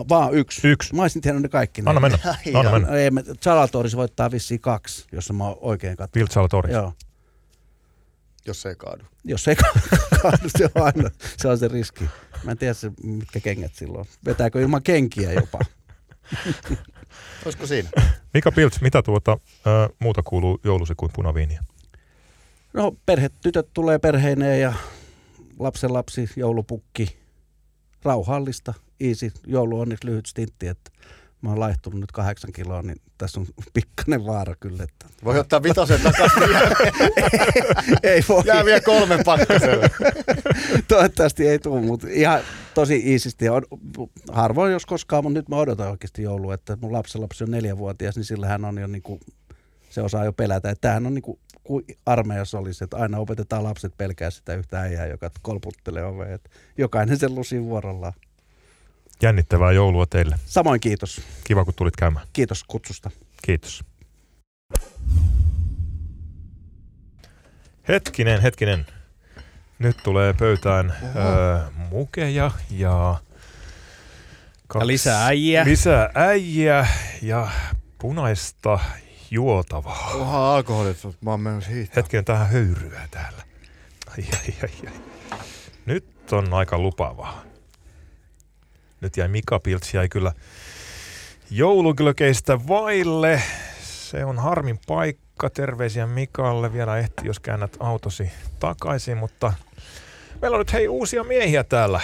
Vaan yksi. Yksi. Mä olisin tiennyt ne kaikki. Anna mennä. Anna mennä. Ei, Salatoris voittaa vissiin kaksi, jos mä oikein katson. Salatoris. Joo. Jos ei kaadu. Jos ei kaadu, se on aina se, on se riski. Mä en tiedä, se, mitkä kengät silloin. Vetääkö ilman kenkiä jopa? Olisiko siinä? Mika Pilts, mitä tuota, ää, muuta kuuluu joulusi kuin punaviiniä? No perhe, tytöt tulee perheineen ja lapsen lapsi, joulupukki, rauhallista, easy. Joulu onneksi lyhyt stintti, että mä oon laihtunut nyt kahdeksan kiloa, niin tässä on pikkainen vaara kyllä. Että... Voi ottaa vitosen takaisin. ei voi. Jää vielä kolme pakkaselle. Toivottavasti ei tule, mutta ihan tosi iisisti. Harvoin jos koskaan, mutta nyt mä odotan oikeasti joulua, että mun lapsenlapsi on neljävuotias, niin sillä hän on jo niin kuin, se osaa jo pelätä. Että tämähän on niin kuin, kuin armeijassa olisi, että aina opetetaan lapset pelkää sitä yhtä äijää, joka kolputtelee oveen. Että jokainen sen lusin vuorollaan. Jännittävää joulua teille. Samoin kiitos. Kiva, kun tulit käymään. Kiitos kutsusta. Kiitos. Hetkinen, hetkinen. Nyt tulee pöytään öö, mukeja ja... Ja lisää äijiä. Lisää äijiä ja punaista juotavaa. Oha, alkoholit, mä oon mennyt siitä. Hetkinen, tähän höyryä täällä. Ai, ai, ai, ai. Nyt on aika lupavaa. Nyt jäi Mika Pilts jäi kyllä jouluglökeistä vaille. Se on harmin paikka. Terveisiä Mikalle. Vielä ehti, jos käännät autosi takaisin, mutta meillä on nyt hei uusia miehiä täällä.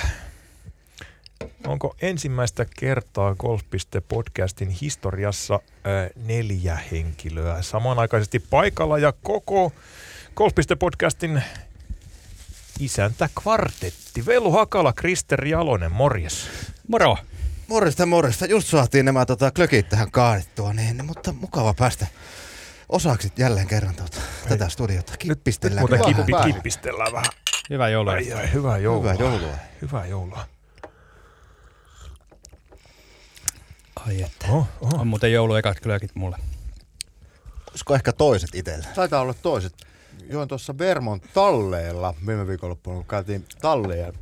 Onko ensimmäistä kertaa Golf.podcastin historiassa ää, neljä henkilöä samanaikaisesti paikalla ja koko Golf.podcastin isäntä kvartetti. Velu Hakala, Krister Jalonen, morjes. Moro! Morjesta, morjesta. Just saatiin nämä tota, klökit tähän kaadettua, niin, mutta mukava päästä osaksi jälleen kerran tuota, tätä studiota. Kippistellään. Muuten kippi, hyvä. kippistellään vähän. Hyvää joulua. Ai, ai, hyvää joulua. Hyvää joulua. Hyvää joulua. Ai että. Oh, oh. On muuten joulu ekat klökit mulle. Olisiko ehkä toiset itsellä? Taitaa olla toiset. Join tuossa Vermont talleella viime viikonloppuna, kun käytiin talleja.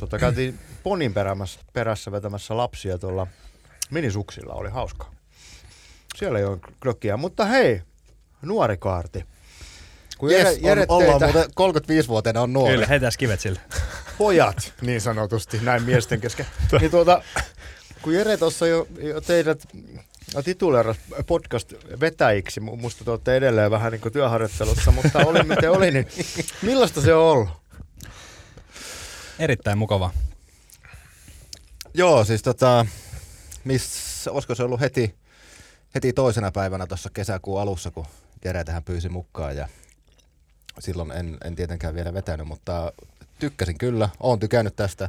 Tota, käytiin ponin perämässä, perässä vetämässä lapsia tuolla minisuksilla. Oli hauskaa. Siellä ei ole klökkiä, mutta hei, nuori kaarti. Kun Yes, Jere, on, ollaan muuten 35-vuotiaana on nuori. Kyllä, heitäs kivet sille. pojat, niin sanotusti, näin miesten kesken. Niin tuota, kun Jere tuossa jo, jo teidät tituleeras podcast-vetäjiksi, mu- musta te olette edelleen vähän niin kuin työharjoittelussa, mutta oli miten oli, niin millaista se on ollut? Erittäin mukava. Joo, siis tota, missä, olisiko se ollut heti, heti toisena päivänä tuossa kesäkuun alussa, kun Jere tähän pyysi mukaan ja silloin en, en tietenkään vielä vetänyt, mutta tykkäsin kyllä, oon tykännyt tästä,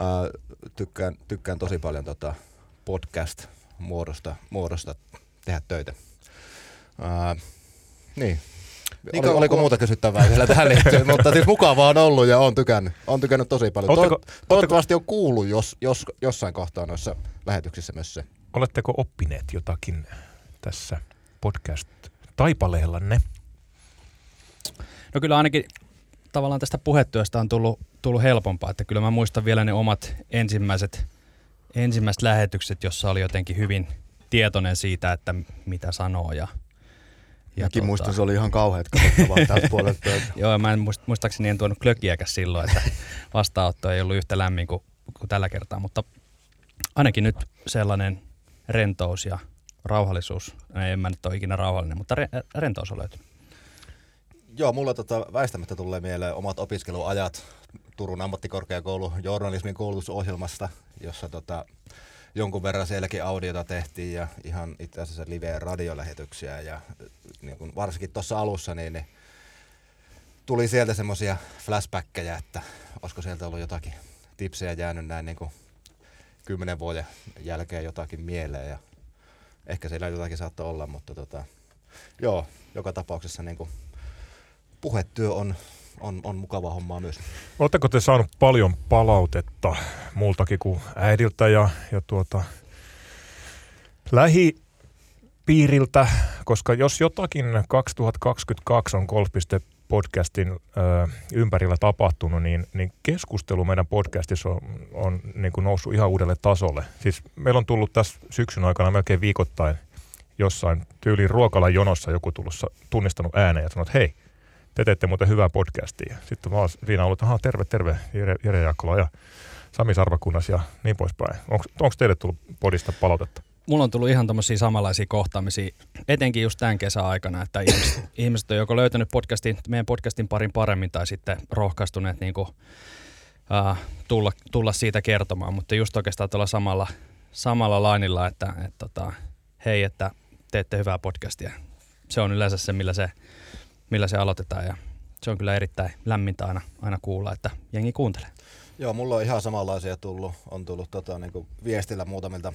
uh, tykkään, tykkään tosi paljon tota podcast-muodosta muodosta tehdä töitä. Uh, niin. Niin Oli, oliko muuta kysyttävää vielä tähän liittyen, mutta siis mukavaa on ollut ja on tykännyt, on tykännyt tosi paljon. Ootteko- Toi, toivottavasti on kuullut jos, jos, jossain kohtaa noissa lähetyksissä myös se. Oletteko oppineet jotakin tässä podcast-taipaleellanne? No kyllä ainakin tavallaan tästä puhetyöstä on tullut, tullut helpompaa, että kyllä mä muistan vielä ne omat ensimmäiset, ensimmäiset lähetykset, jossa oli jotenkin hyvin tietoinen siitä, että mitä sanoo ja, Ja Mäkin tota- muistan, se oli ihan kauheat katsottavaa tältä puolelta. Joo, mä en muist, muistaakseni en tuonut klökiäkäs silloin, että vastaanotto ei ollut yhtä lämmin kuin, kuin tällä kertaa, mutta ainakin nyt sellainen rentous ja rauhallisuus, ei, en mä nyt ole ikinä rauhallinen, mutta re, rentous on löytynyt. Joo, mulla tota väistämättä tulee mieleen omat opiskeluajat Turun ammattikorkeakoulun journalismin koulutusohjelmasta, jossa tota, jonkun verran sielläkin audiota tehtiin ja ihan itse asiassa live- radiolähetyksiä. Ja niin kun varsinkin tuossa alussa niin, niin tuli sieltä semmoisia flashbackkejä, että olisiko sieltä ollut jotakin tipsejä jäänyt näin niin kuin kymmenen vuoden jälkeen jotakin mieleen. Ja ehkä siellä jotakin saattoi olla, mutta tota, joo, joka tapauksessa niin kuin puhetyö on, on, on mukava hommaa myös. Oletteko te saanut paljon palautetta multakin kuin äidiltä ja, ja tuota, lähipiiriltä, koska jos jotakin 2022 on Golf.podcastin ö, ympärillä tapahtunut, niin, niin keskustelu meidän podcastissa on, on niin kuin noussut ihan uudelle tasolle. Siis meillä on tullut tässä syksyn aikana melkein viikoittain jossain tyyliin ruokalan jonossa joku tullut tunnistanut ääneen ja sanonut, että hei, te teette muuten hyvää podcastia. Sitten mä oon siinä ollut, että terve, terve, Jere, Jere Jaakkola ja Sami Sarvakunnas ja niin poispäin. Onko teille tullut podista palautetta? Mulla on tullut ihan tämmöisiä samanlaisia kohtaamisia, etenkin just tämän kesän aikana, että ihmiset, ihmiset on joko löytänyt podcastin, meidän podcastin parin paremmin tai sitten rohkaistuneet niin kuin, uh, tulla, tulla, siitä kertomaan, mutta just oikeastaan tuolla samalla, samalla lainilla, että, että, että tota, hei, että teette hyvää podcastia. Se on yleensä se, millä se, millä se aloitetaan ja se on kyllä erittäin lämmintä aina, aina kuulla, että jengi kuuntelee. Joo, mulla on ihan samanlaisia tullut, on tullut tota, niin kuin viestillä muutamilta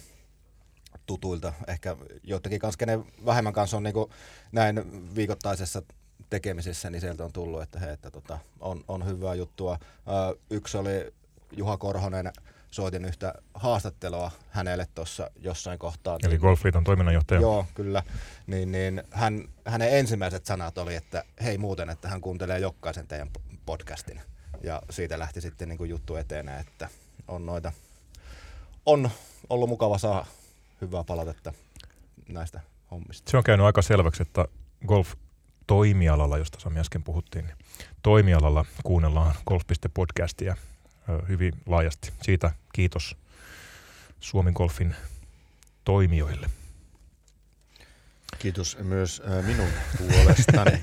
tutuilta, ehkä joitakin kanssa, kenen vähemmän kanssa on niin kuin näin viikoittaisessa tekemisissä, niin sieltä on tullut, että, he, että tota, on, on hyvää juttua. yksi oli Juha Korhonen, soitin yhtä haastattelua hänelle tuossa jossain kohtaa. Eli niin, Golfliiton toiminnanjohtaja. Joo, kyllä. Niin, niin hän, hänen ensimmäiset sanat oli, että hei muuten, että hän kuuntelee jokaisen teidän podcastin. Ja siitä lähti sitten niin kuin juttu eteen, että on noita, on ollut mukava saada hyvää palautetta näistä hommista. Se on käynyt aika selväksi, että golf toimialalla, josta Sami äsken puhuttiin, niin toimialalla kuunnellaan golf.podcastia hyvin laajasti. Siitä kiitos Suomen golfin toimijoille. Kiitos myös minun puolestani.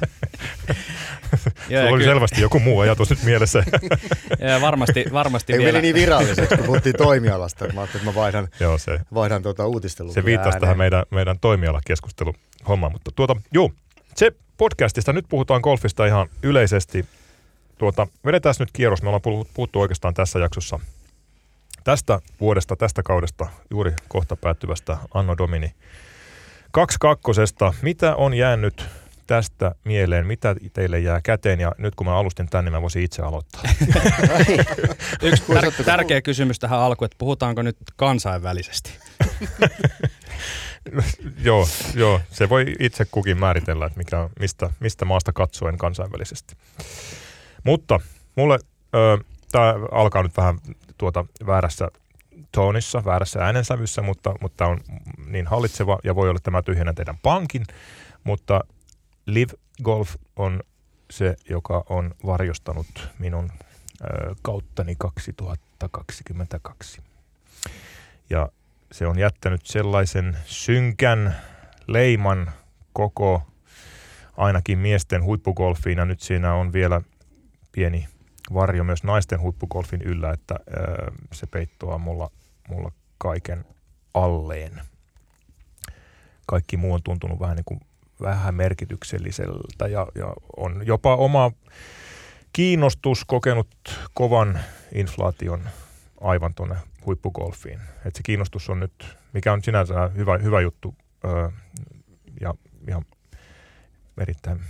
ja, Se oli kyllä. selvästi joku muu ajatus nyt mielessä. ja varmasti, varmasti Ei vielä. meni niin viralliseksi, kun puhuttiin toimialasta. Mä ajattelin, että mä vaihdan, Joo, se, vaihdan tuota uutistelua. Se viittasi tähän meidän, meidän toimialakeskusteluhommaan. Mutta tuota, juu, se podcastista, nyt puhutaan golfista ihan yleisesti. Tuota, vedetään nyt kierros. Me ollaan puhuttu oikeastaan tässä jaksossa tästä vuodesta, tästä kaudesta, juuri kohta päättyvästä Anno Domini kaksi kakkosesta. Mitä on jäänyt tästä mieleen? Mitä teille jää käteen? Ja nyt kun mä alustin tänne, niin mä voisin itse aloittaa. Yksi tär- tärkeä kysymys tähän alkuun, että puhutaanko nyt kansainvälisesti? joo, joo, se voi itse kukin määritellä, että mikä, mistä, mistä maasta katsoen kansainvälisesti. Mutta mulle tämä alkaa nyt vähän tuota väärässä toonissa, väärässä äänensävyssä, mutta, mutta on niin hallitseva ja voi olla, että mä tyhjennän teidän pankin, mutta Live Golf on se, joka on varjostanut minun ö, kauttani 2022. Ja se on jättänyt sellaisen synkän leiman koko ainakin miesten huippugolfiin ja nyt siinä on vielä pieni varjo myös naisten huippugolfin yllä, että ö, se peittoaa mulla, mulla kaiken alleen. Kaikki muu on tuntunut vähän niin kuin vähän merkitykselliseltä ja, ja on jopa oma kiinnostus kokenut kovan inflaation aivan tuonne huippugolfiin. Et se kiinnostus on nyt, mikä on sinänsä hyvä, hyvä juttu öö, ja ihan erittäin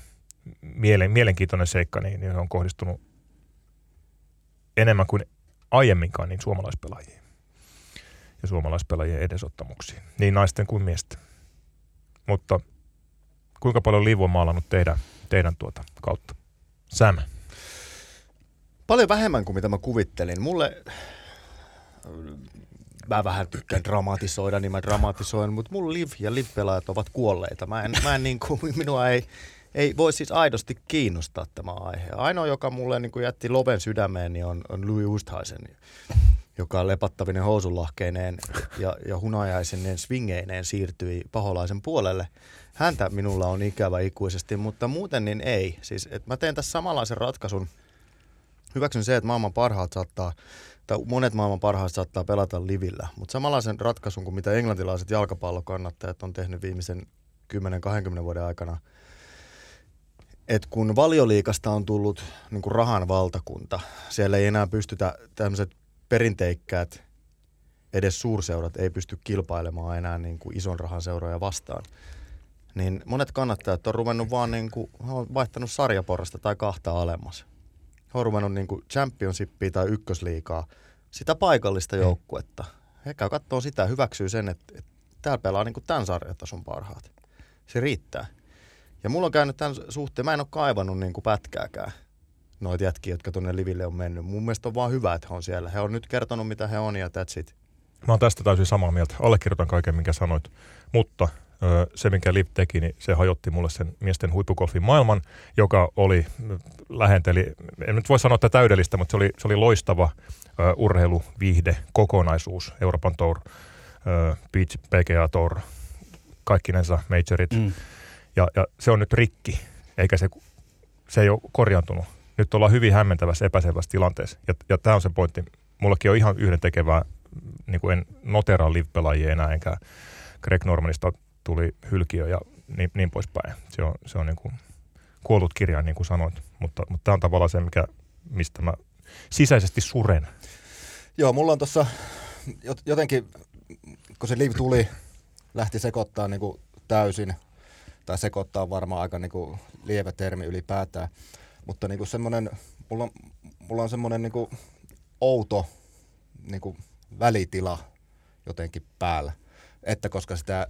mielen, mielenkiintoinen seikka, niin, niin on kohdistunut enemmän kuin aiemminkaan niin suomalaispelaajia ja suomalaispelaajien edesottamuksiin, niin naisten kuin miesten. Mutta kuinka paljon Liivu on maalannut teidän, teidän tuota kautta? Sam. Paljon vähemmän kuin mitä mä kuvittelin. Mulle, mä vähän tykkään dramatisoida, niin mä dramatisoin, mutta mun liv ja liv-pelaajat ovat kuolleita. Mä en, mä en niin kuin, minua ei, ei voi siis aidosti kiinnostaa tämä aihe. Ainoa, joka mulle niin kuin jätti loven sydämeen, niin on, on Louis Oosthuizen, joka on lepattavinen housunlahkeineen ja, ja hunajaisineen swingeineen siirtyi paholaisen puolelle. Häntä minulla on ikävä ikuisesti, mutta muuten niin ei. Siis, että mä teen tässä samanlaisen ratkaisun. Hyväksyn se, että maailman parhaat saattaa, tai monet maailman parhaat saattaa pelata livillä, mutta samanlaisen ratkaisun kuin mitä englantilaiset jalkapallokannattajat on tehnyt viimeisen 10-20 vuoden aikana – että kun valioliikasta on tullut niin kuin rahan valtakunta, siellä ei enää pystytä tämmöiset perinteikkäät, edes suurseurat ei pysty kilpailemaan enää niin kuin ison rahan seuroja vastaan. Niin monet kannattajat on ruvennut vaan niin kuin, on vaihtanut sarjaporrasta tai kahta alemmas. He on ruvennut niin kuin championshipia tai ykkösliikaa, sitä paikallista niin. joukkuetta. He käy katsoa sitä, hyväksyy sen, että, että täällä pelaa niin kuin tämän sarjatason parhaat. Se riittää. Ja mulla on käynyt tämän suhteen, mä en ole kaivannut niin kuin pätkääkään noita jätkiä, jotka tuonne liville on mennyt. Mun mielestä on vaan hyvä, että he on siellä. He on nyt kertonut, mitä he on ja that's it. Mä oon tästä täysin samaa mieltä. Allekirjoitan kaiken, minkä sanoit. Mutta se, minkä Liv teki, niin se hajotti mulle sen miesten huippugolfin maailman, joka oli lähenteli, en nyt voi sanoa, että täydellistä, mutta se oli, se oli loistava urheilu, viihde, kokonaisuus, Euroopan Tour, Beach PGA Tour, kaikkinensa majorit. Mm. Ja, ja, se on nyt rikki, eikä se, se ei ole korjantunut. Nyt ollaan hyvin hämmentävässä, epäselvässä tilanteessa. Ja, ja tämä on se pointti. Mullakin on ihan yhden tekevää, niin kuin en noteraa live-pelaajia enää, enkä Greg Normanista tuli hylkiö ja niin, niin poispäin. Se on, se on niin kuin kuollut kirja, niin kuin sanoit. Mutta, mutta tämä on tavallaan se, mikä, mistä mä sisäisesti suren. Joo, mulla on tuossa jotenkin, kun se live tuli, lähti sekoittaa niin kuin täysin, tai sekoittaa varmaan aika niin kuin lievä termi ylipäätään, mutta niin kuin semmoinen, mulla mulla on semmoinen niin kuin outo niin kuin välitila jotenkin päällä, että koska sitä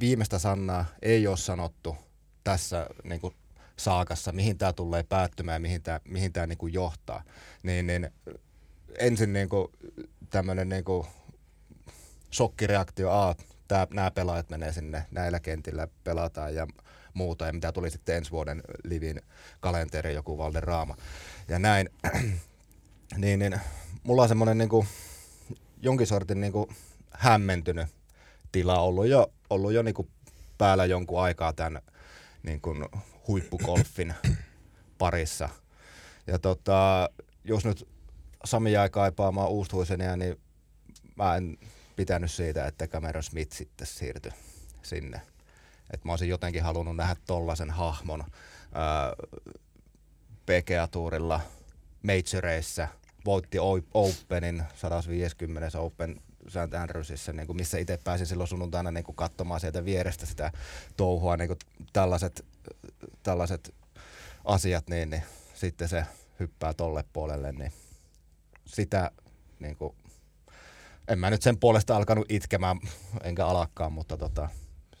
viimeistä sanaa ei ole sanottu tässä niin kuin saakassa, mihin tämä tulee päättymään, mihin tämä, mihin tämä niin kuin johtaa, niin, niin ensin niin kuin tämmöinen niin kuin shokkireaktio, a, tää, nämä pelaajat menee sinne, näillä kentillä pelataan ja muuta, ja mitä tuli sitten ensi vuoden livin kalenteri, joku Valderraama ja näin, niin, niin mulla on semmoinen niin kuin, jonkin sortin niin kuin hämmentynyt tila ollut jo, ollut jo niin kuin päällä jonkun aikaa tämän niin kuin huippukolfin parissa. Ja tota, jos nyt Sami jäi kaipaamaan uustuisenia, niin mä en pitänyt siitä, että Cameron Smith sitten siirtyi sinne. Et mä olisin jotenkin halunnut nähdä tollasen hahmon PGA-tuurilla majoreissa, voitti Openin 150 Open St. Andrewsissa, niin kuin missä itse pääsin silloin sunnuntaina niin kuin katsomaan sieltä vierestä sitä touhua, niin kuin tällaiset, tällaiset asiat, niin, niin sitten se hyppää tolle puolelle, niin sitä niin kuin, en mä nyt sen puolesta alkanut itkemään, enkä alakkaan, mutta tota,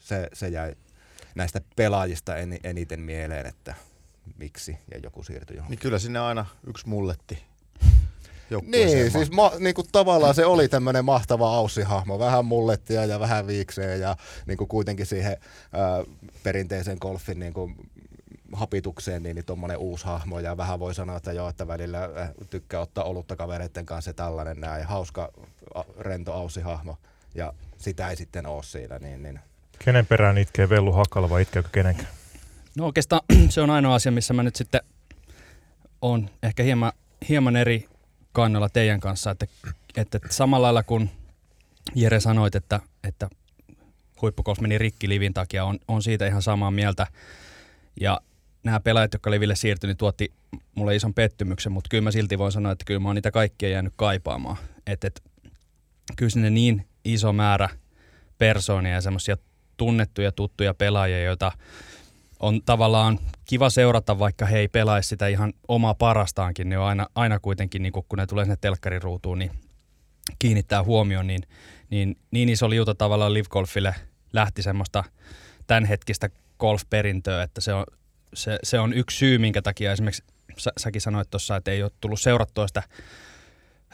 se, se jäi näistä pelaajista en, eniten mieleen, että miksi ja joku siirtyi johon. Niin kyllä sinne aina yksi mulletti niin, siis ma, niin kuin tavallaan se oli tämmöinen mahtava aussihahmo, vähän mullettia ja vähän viikseen ja niin kuin kuitenkin siihen ää, perinteisen golfin niin kuin hapitukseen, niin, niin tuommoinen uusi hahmo ja vähän voi sanoa, että joo, että välillä äh, tykkää ottaa olutta kavereiden kanssa tällainen näin, hauska rento aussihahmo ja sitä ei sitten ole siinä. Niin, niin. Kenen perään itkee Vellu Hakala vai itkeekö kenenkään? No oikeastaan se on ainoa asia, missä mä nyt sitten on ehkä hieman, hieman eri kannalla teidän kanssa, että, että samalla lailla kun Jere sanoit, että, että huippukos meni rikki Livin takia, on, on siitä ihan samaa mieltä. Ja nämä pelaajat, jotka Liville siirtyi, niin tuotti mulle ison pettymyksen, mutta kyllä mä silti voin sanoa, että kyllä mä oon niitä kaikkia jäänyt kaipaamaan. Että et, kyllä sinne niin iso määrä persoonia ja semmoisia tunnettuja, tuttuja pelaajia, joita on tavallaan kiva seurata, vaikka he ei pelaisi sitä ihan omaa parastaankin, niin on aina, aina kuitenkin, niin kun ne tulee sinne telkkariruutuun, niin kiinnittää huomioon, niin, niin, niin iso liuta tavallaan Live Golfille lähti semmoista tämänhetkistä golf-perintöä, että se on, se, se on yksi syy, minkä takia esimerkiksi sä, säkin sanoit tuossa, että ei ole tullut seurattua sitä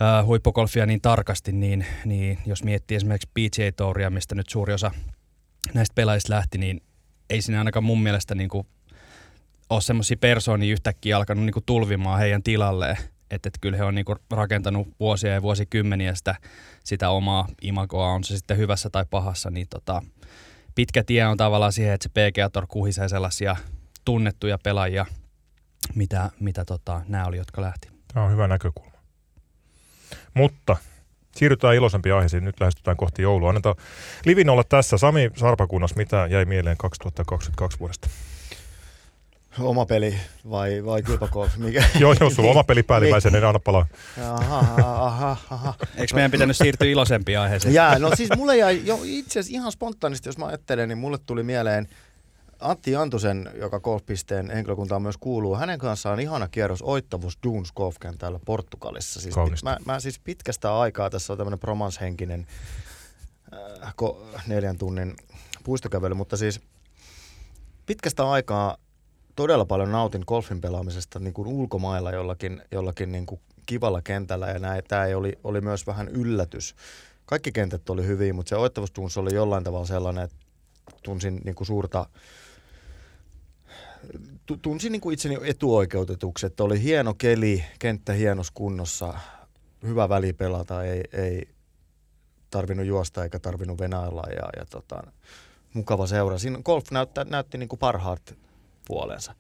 ää, huippugolfia niin tarkasti, niin, niin jos miettii esimerkiksi PGA Touria, mistä nyt suuri osa näistä pelaajista lähti, niin ei siinä ainakaan mun mielestä niin kuin ole semmoisia persoonia yhtäkkiä alkanut niin kuin tulvimaan heidän tilalleen. Että et kyllä he on niin kuin rakentanut vuosia ja vuosikymmeniä sitä, sitä omaa imagoa, on se sitten hyvässä tai pahassa, niin tota, pitkä tie on tavallaan siihen, että se PGA Tour kuhisee sellaisia tunnettuja pelaajia, mitä, mitä tota, nämä oli, jotka lähti. Tämä on hyvä näkökulma. Mutta siirrytään iloisempiin aiheisiin. Nyt lähestytään kohti joulua. Annetaan Livin olla tässä. Sami Sarpakunnas, mitä jäi mieleen 2022 vuodesta? Oma peli vai, vai kilpakoof? Mikä? joo, jos sulla oma peli päällimmäisenä, niin anna palaa. Aha, aha, aha. Eikö meidän pitänyt siirtyä iloisempiin aiheisiin? Jää, no siis mulle jäi jo itse asiassa ihan spontaanisti, jos mä ajattelen, niin mulle tuli mieleen – Antti Antusen, joka golfpisteen henkilökuntaan myös kuuluu, hänen kanssaan on ihana kierros Oittavuus Dunes golfkentällä Portugalissa. Siis mä, mä, siis pitkästä aikaa, tässä on tämmöinen promanshenkinen äh, ko, neljän tunnin puistokävely, mutta siis pitkästä aikaa todella paljon nautin golfin pelaamisesta niin kuin ulkomailla jollakin, jollakin niin kuin kivalla kentällä ja näin. Tämä oli, oli myös vähän yllätys. Kaikki kentät oli hyviä, mutta se Oittavuus oli jollain tavalla sellainen, että tunsin niin kuin suurta tunsin niin kuin itseni etuoikeutetuksi, että oli hieno keli, kenttä hienossa kunnossa, hyvä väli pelata, ei, ei tarvinnut juosta eikä tarvinnut venailla ja, ja tota, mukava seura. Siinä golf näyttä, näytti niin kuin parhaat puolensa.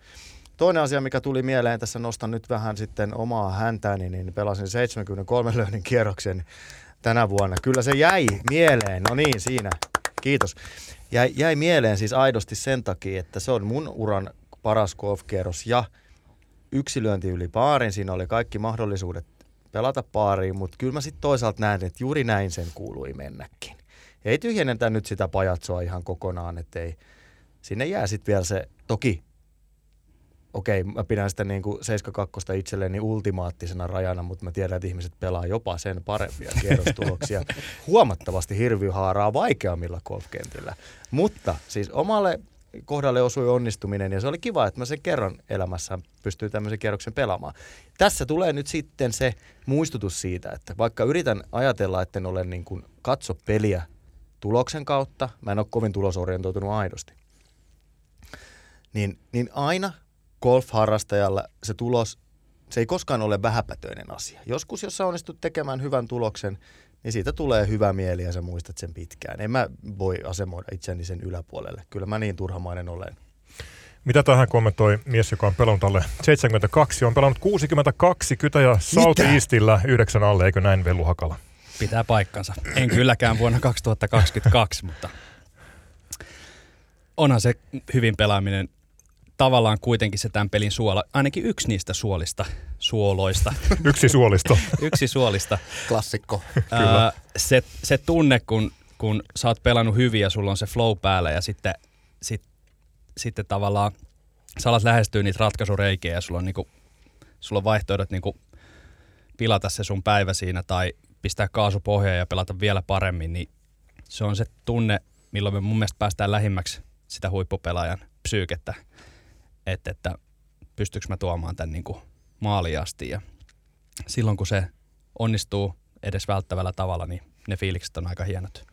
Toinen asia, mikä tuli mieleen, tässä nostan nyt vähän sitten omaa häntääni, niin pelasin 73 löynin kierroksen tänä vuonna. Kyllä se jäi mieleen, no niin siinä, kiitos. Jäi, jäi mieleen siis aidosti sen takia, että se on mun uran paras golfkierros ja yksilöinti yli paarin. Siinä oli kaikki mahdollisuudet pelata paariin, mutta kyllä mä sitten toisaalta näen, että juuri näin sen kuului mennäkin. Ei tyhjennetä nyt sitä pajatsoa ihan kokonaan, että ei, sinne jää sitten vielä se, toki okei, mä pidän sitä niin kuin 72 itselleni ultimaattisena rajana, mutta mä tiedän, että ihmiset pelaa jopa sen parempia kierrostuloksia huomattavasti hirvyyhaaraa vaikeammilla golfkentillä. Mutta siis omalle kohdalle osui onnistuminen ja se oli kiva, että mä sen kerran elämässä pystyy tämmöisen kierroksen pelaamaan. Tässä tulee nyt sitten se muistutus siitä, että vaikka yritän ajatella, että en ole niin kuin katso peliä tuloksen kautta, mä en ole kovin tulosorientoitunut aidosti, niin, niin aina golf-harrastajalla se tulos, se ei koskaan ole vähäpätöinen asia. Joskus, jos sä onnistut tekemään hyvän tuloksen, niin siitä tulee hyvä mieli ja sä muistat sen pitkään. En mä voi asemoida itseni sen yläpuolelle. Kyllä mä niin turhamainen olen. Mitä tähän kommentoi mies, joka on pelannut alle 72, on pelannut 62 Kytä ja South Eastillä yhdeksän alle, eikö näin Vellu Hakala? Pitää paikkansa. En kylläkään vuonna 2022, mutta onhan se hyvin pelaaminen tavallaan kuitenkin se tämän pelin suola, ainakin yksi niistä suolista, suoloista. yksi suolista. yksi suolista. Klassikko. Kyllä. se, se tunne, kun, kun sä oot pelannut hyvin ja sulla on se flow päällä ja sitten, sit, sitten tavallaan sä alat lähestyä niitä ratkaisureikiä ja sulla on, niinku, sulla on vaihtoehdot niinku pilata se sun päivä siinä tai pistää kaasu pohjaan ja pelata vielä paremmin, niin se on se tunne, milloin me mun mielestä päästään lähimmäksi sitä huippupelaajan psyykettä että, että pystyykö mä tuomaan tämän niin kuin maaliin asti. Ja silloin kun se onnistuu edes välttävällä tavalla, niin ne fiilikset on aika hienot.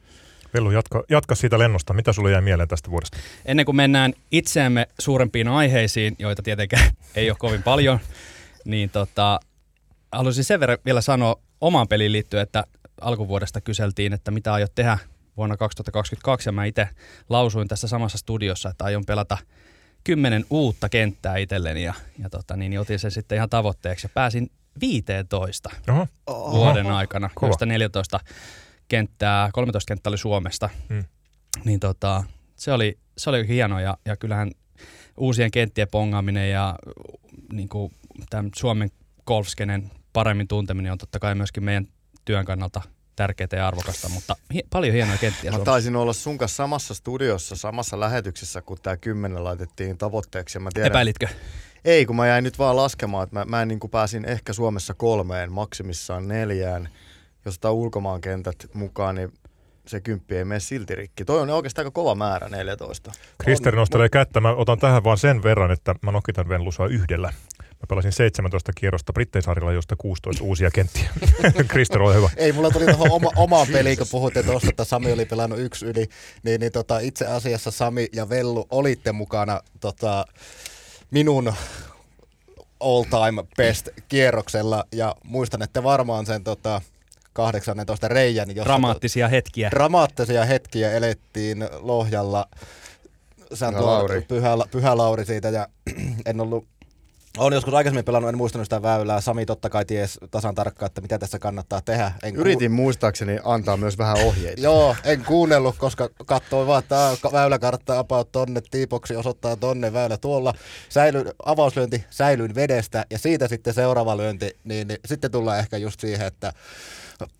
Vellu, jatka, jatka siitä lennosta. Mitä sulle jäi mieleen tästä vuodesta? Ennen kuin mennään itseämme suurempiin aiheisiin, joita tietenkään ei ole kovin paljon, niin tota, haluaisin sen verran vielä sanoa omaan peliin liittyen, että alkuvuodesta kyseltiin, että mitä aiot tehdä vuonna 2022, ja mä itse lausuin tässä samassa studiossa, että aion pelata – kymmenen uutta kenttää itselleni ja, ja tota, niin, niin otin sen sitten ihan tavoitteeksi ja pääsin 15 Oho. vuoden Oho. aikana, Kova. josta 14 kenttää, 13 kenttää oli Suomesta. Hmm. Niin tota, se oli, se oli hieno ja, ja kyllähän uusien kenttien pongaaminen ja niin kuin tämän Suomen golfskenen paremmin tunteminen on totta kai myöskin meidän työn kannalta tärkeää ja arvokasta, mutta hi- paljon hienoja kenttiä Mä taisin olla sun kanssa samassa studiossa, samassa lähetyksessä, kun tämä kymmenen laitettiin tavoitteeksi. Mä tiedän, Epäilitkö? Ei, kun mä jäin nyt vaan laskemaan, että mä, mä en niin kuin pääsin ehkä Suomessa kolmeen, maksimissaan neljään. Jos ottaa ulkomaan kentät mukaan, niin se kymppi ei mene silti rikki. Toi on oikeastaan aika kova määrä, 14. Krister nostelee kättä. Mä otan tähän vaan sen verran, että mä nokitan Venlusua yhdellä. Mä pelasin 17 kierrosta Britteisarilla, josta 16 uusia kenttiä. Krister, ole hyvä. Ei, mulla tuli tuohon oma, omaan peliin, kun puhutte tuosta, että Sami oli pelannut yksi yli, niin, niin tota, itse asiassa Sami ja Vellu olitte mukana tota, minun all time best kierroksella ja muistan, että varmaan sen tota, 18 reijän. Jossa dramaattisia to, hetkiä. Dramaattisia hetkiä elettiin Lohjalla. Pyhä Lauri. Pyhä, Pyhä Lauri siitä ja en ollut olen joskus aikaisemmin pelannut, en muistanut sitä väylää. Sami totta kai ties tasan tarkkaan, että mitä tässä kannattaa tehdä. En Yritin ku... muistaakseni antaa myös vähän ohjeita. Joo, en kuunnellut, koska katsoin vaan, että väyläkartta about tonne, tiipoksi osoittaa tonne, väylä tuolla. Säilyin, avauslyönti säilyin vedestä ja siitä sitten seuraava lyönti, niin, niin sitten tullaan ehkä just siihen, että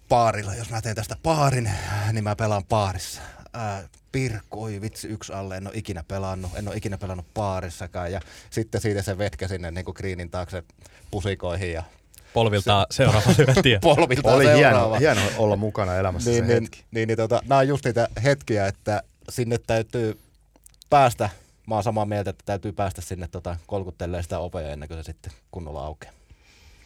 paarilla, jos mä teen tästä paarin, niin mä pelaan paarissa. Ää, Pirkku, oi vitsi, yksi alle, en ole ikinä pelannut, en ole ikinä pelannut paarissakaan. Ja sitten siitä se vetkä sinne niin kuin kriinin taakse pusikoihin ja polviltaan se, seuraava lyöntiä. polviltaan Oli hieno, hieno, olla mukana elämässä niin, se niin, hetki. Niin, niin tota, nämä on just niitä hetkiä, että sinne täytyy päästä, mä oon samaa mieltä, että täytyy päästä sinne tota, kolkuttelee sitä ovea ennen kuin se sitten kunnolla aukeaa.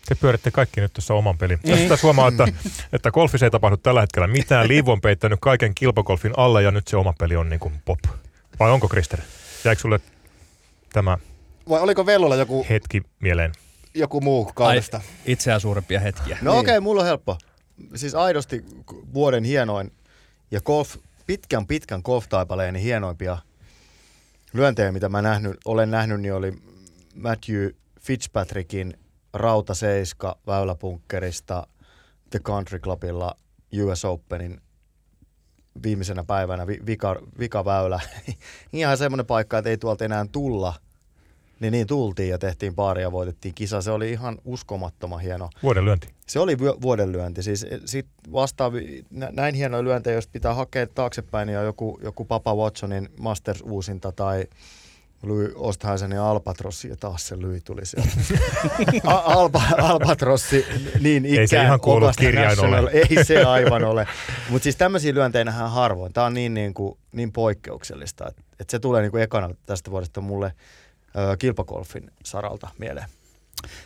Te pyöritte kaikki nyt tuossa oman pelin. Mm. Tästä huomaa, että, että golfissa ei tapahdu tällä hetkellä mitään. Liivu on peittänyt kaiken kilpakolfin alle ja nyt se oma peli on niin kuin pop. Vai onko Krister? Jäikö sulle tämä Vai oliko Vellolla joku, hetki mieleen? joku muu kaudesta? Itseään suurempia hetkiä. No Niin. okei, okay, mulla on helppo. Siis aidosti vuoden hienoin ja golf, pitkän pitkän golf-taipaleeni hienoimpia lyöntejä, mitä mä nähnyt, olen nähnyt, niin oli Matthew Fitzpatrickin Rauta Seiska väyläpunkkerista The Country Clubilla US Openin viimeisenä päivänä, vi, vika, vikaväylä. Ihan semmoinen paikka, että ei tuolta enää tulla. Niin niin tultiin ja tehtiin paaria ja voitettiin kisa. Se oli ihan uskomattoman hieno. Vuoden lyönti. Se oli vuoden lyönti. Siis sit vastaavi, nä- näin hienoja lyöntejä, jos pitää hakea taaksepäin, niin on joku, joku Papa Watsonin Masters-uusinta tai Louis Oosthuisenin Albatrossi, ja taas se Louis tuli sieltä. Alba, Albatrossi, niin ikään Ei se ihan kuulu Augusta kirjain ole. National. Ei se aivan ole. Mutta siis tämmöisiä lyöntejä nähdään harvoin. Tämä on niin, niin, kuin, niin poikkeuksellista, että et se tulee niin kuin ekana tästä vuodesta mulle ö, kilpakolfin saralta mieleen.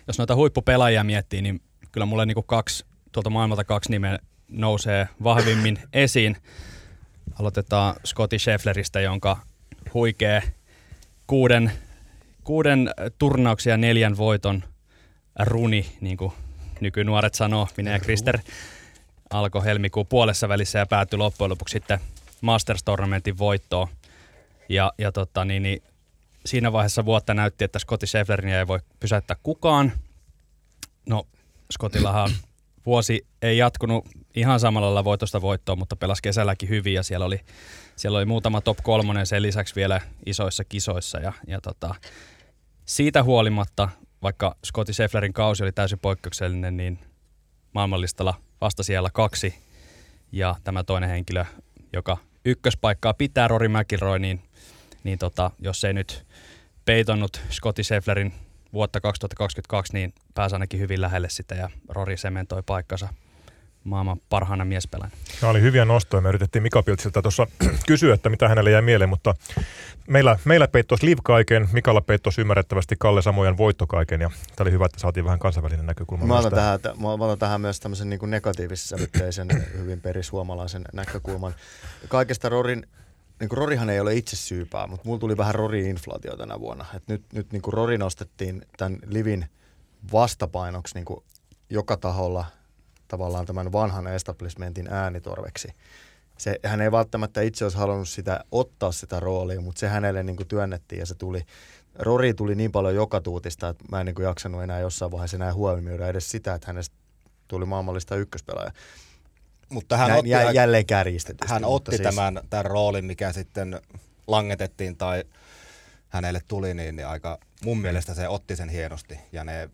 Jos noita huippupelaajia miettii, niin kyllä mulle niinku kaksi, tuolta maailmalta kaksi nimeä nousee vahvimmin esiin. Aloitetaan Scotty Scheffleristä, jonka huikee kuuden, kuuden turnauksia ja neljän voiton runi, niin kuin nykynuoret sanoo, minä ja Krister, alkoi helmikuun puolessa välissä ja päättyi loppujen lopuksi sitten Masters Tournamentin voittoon. Ja, ja tota, niin, niin, siinä vaiheessa vuotta näytti, että Scotty Schefflerin ei voi pysäyttää kukaan. No, Scottillahan vuosi ei jatkunut ihan samalla lailla voitosta voittoon, mutta pelasi kesälläkin hyvin ja siellä oli, siellä oli muutama top kolmonen sen lisäksi vielä isoissa kisoissa. Ja, ja tota, siitä huolimatta, vaikka Scotty Schefflerin kausi oli täysin poikkeuksellinen, niin maailmanlistalla vasta siellä kaksi. Ja tämä toinen henkilö, joka ykköspaikkaa pitää, Rory McIlroy, niin, niin tota, jos ei nyt peitonnut Scotty Schefflerin vuotta 2022, niin pääsi ainakin hyvin lähelle sitä ja Rory sementoi paikkansa maailman parhaana miespelaajana. Nämä oli hyviä nostoja. Me yritettiin Mika Piltsiltä tuossa kysyä, että mitä hänelle jäi mieleen, mutta meillä, meillä peittos Liv kaiken, Mikalla peittos ymmärrettävästi Kalle Samojan voitto kaiken ja tämä oli hyvä, että saatiin vähän kansainvälinen näkökulma. Mä otan, tähän. tähän, mä otan tähän myös tämmöisen niin negatiivissävytteisen, hyvin perisuomalaisen näkökulman. Kaikesta Rorin, niin kuin Rorihan ei ole itse syypää, mutta mulla tuli vähän Rori-inflaatio tänä vuonna. Et nyt nyt niin kuin Rori nostettiin tämän Livin vastapainoksi niin kuin joka taholla tavallaan tämän vanhan establishmentin äänitorveksi. Se, hän ei välttämättä itse olisi halunnut sitä ottaa sitä roolia, mutta se hänelle niin kuin työnnettiin ja se tuli. Rori tuli niin paljon joka tuutista, että mä en niin kuin jaksanut enää jossain vaiheessa enää huomioida edes sitä, että hänestä tuli maailmallista ykköspelaaja. Mutta hän Näin, otti, jä, jälleen kärjistetysti. hän otti tämän, tämän roolin, mikä sitten langetettiin tai hänelle tuli, niin, niin aika mun mielestä se otti sen hienosti. Ja ne,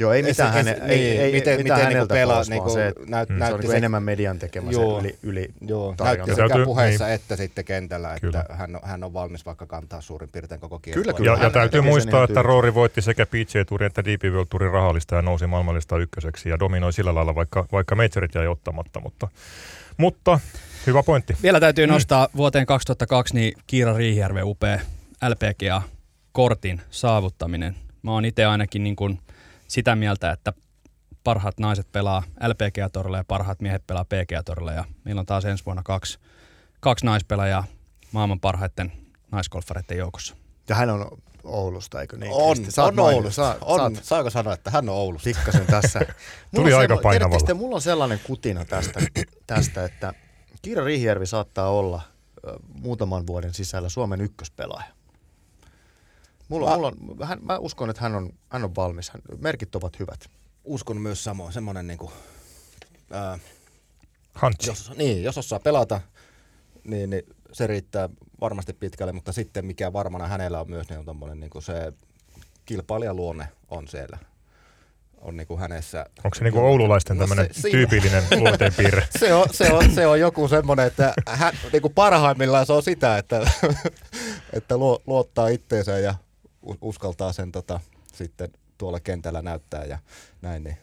Joo, ei se- mitään, häne, niin, ei, ei, miten, mitään miten niinku häneltä pelaa, pois, niinku, se, että näyt, Mm. se on näytti niin enemmän median tekemä Joo. se yli, yli Joo, näytti sekä Täytyy- puheissa niin. että sitten kentällä, että Kyllä. hän on, hän on valmis vaikka kantaa suurin piirtein koko Kyllä, kiertoa. kyllä. Ja, ja täytyy muistaa, että. Roori voitti sekä PGA Tourin että DP World Tourin rahallista ja nousi maailmallista ykköseksi ja dominoi sillä lailla, vaikka, vaikka majorit jäi ottamatta. Mutta, mutta hyvä pointti. Vielä täytyy nostaa vuoteen 2002 niin Kiira Riihijärven upea LPGA-kortin saavuttaminen. Mä oon itse ainakin niin kuin sitä mieltä, että parhaat naiset pelaa LPGA-torilla ja parhaat miehet pelaa PGA-torilla. Ja meillä on taas ensi vuonna kaksi, kaksi naispelaajaa maailman parhaiten naisgolfareiden joukossa. Ja hän on Oulusta, eikö niin? On, Kristi? On Oulusta. Sä, on, oot saako sanoa, että hän on Oulusta? pikkasen tässä. Mulla Tuli on aika painavalla. te, mulla on sellainen kutina tästä, tästä että Kiira Riihijärvi saattaa olla muutaman vuoden sisällä Suomen ykköspelaaja. Mulla, Mä- mulla on, hän, mä uskon, että hän on, hän on valmis. Hän, merkit ovat hyvät. Uskon myös samoin, semmoinen niinku, ää, Hantsi. jos, niin, jos osaa pelata, niin, niin se riittää varmasti pitkälle, mutta sitten mikä varmana hänellä on myös, niin on tommonen, niin kuin se kilpailijaluonne on siellä. On niin kuin hänessä. Onko se niinku oululaisten No se- tämmöinen siinä- tyypillinen luonteenpiirre? Se on, se on, se on joku semmoinen, että hän, niin kuin parhaimmillaan se on sitä, että, että luo, luottaa itteensä ja uskaltaa sen tota, sitten tuolla kentällä näyttää ja näin. Niin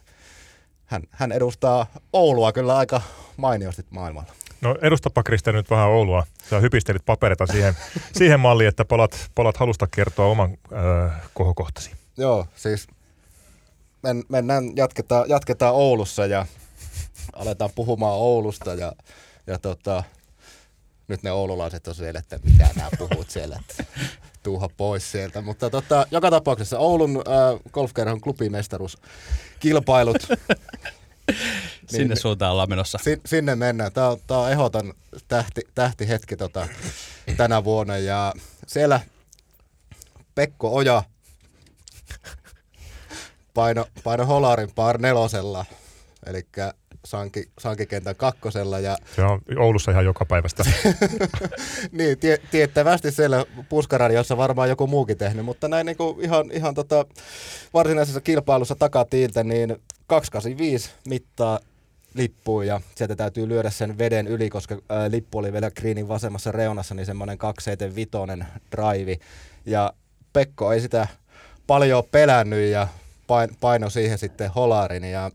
hän, hän edustaa Oulua kyllä aika mainiosti maailmalla. No edustapa Krista nyt vähän Oulua. Sä hypistelit paperita siihen, siihen malliin, että palat, palat halusta kertoa oman äh, kohokohtasi. Joo, siis men, mennään, jatketaan, jatketaan Oulussa ja aletaan puhumaan Oulusta ja, ja tota, nyt ne oululaiset on siellä, että mitä nämä puhut siellä, että tuuha pois sieltä. Mutta tota, joka tapauksessa Oulun äh, golfkerhon klubimestaruuskilpailut. Sinne niin, suuntaan ollaan menossa. Sin, sinne mennään. Tämä on, tää on ehdoton tähti, tähtihetki tota, tänä vuonna. Ja siellä Pekko Oja paino, paino Holarin par nelosella, eli sanki, sankikentän kakkosella. Ja, Se on Oulussa ihan joka päivästä. niin, tie, tiettävästi siellä puskaradiossa varmaan joku muukin tehnyt, mutta näin niin kuin ihan, ihan tota varsinaisessa kilpailussa takatiiltä, niin 285 mittaa lippuun ja sieltä täytyy lyödä sen veden yli, koska ää, lippu oli vielä greenin vasemmassa reunassa, niin semmoinen 275 drive. Ja Pekko ei sitä paljon pelännyt ja paino siihen sitten holarin ja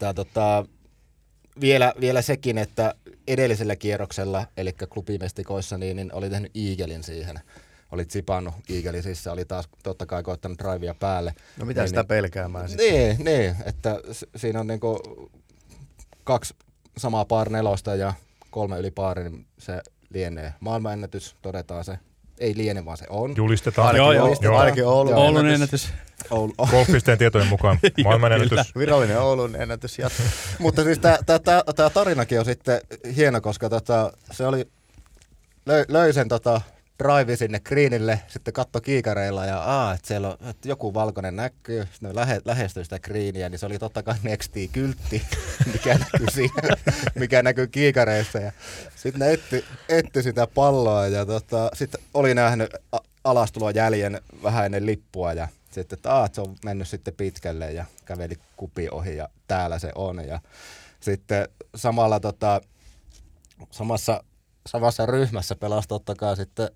tää, tota, vielä, vielä sekin, että edellisellä kierroksella, eli klubimestikoissa, niin, niin oli tehnyt Eaglein siihen. Oli zipannut Eaglein sisään, oli taas totta kai koittanut drivea päälle. No mitä niin, sitä niin, pelkäämään sitten? Niin, niin, että siinä on niinku kaksi samaa par nelosta ja kolme yli paari, niin se lienee maailmanennätys, todetaan se. Ei liene, vaan se on. Julistetaan. Ainakin, Joo, joo. Oulun, ainakin Oulun, Oulun ennätys. Oulu. Golfpisteen tietojen mukaan maailmanennätys. Virallinen Oulun ennätys jatkuu. Mutta siis tämä tarinakin on sitten hieno, koska tota, se oli, löi, löi sen tota, drive sinne greenille, sitten katto kiikareilla ja aa, että siellä on, että joku valkoinen näkyy, sitten lähe, lähestyi sitä greeniä, niin se oli totta kai Nexti-kyltti, mikä näkyy siinä, mikä näkyy kiikareissa. Ja sitten ne etti, etti sitä palloa ja tota, sitten oli nähnyt alastulon jäljen vähän ennen lippua ja sitten, että, että se on mennyt sitten pitkälle ja käveli kupi ohi ja täällä se on. Ja sitten samalla tota, samassa samassa ryhmässä pelasi totta kai sitten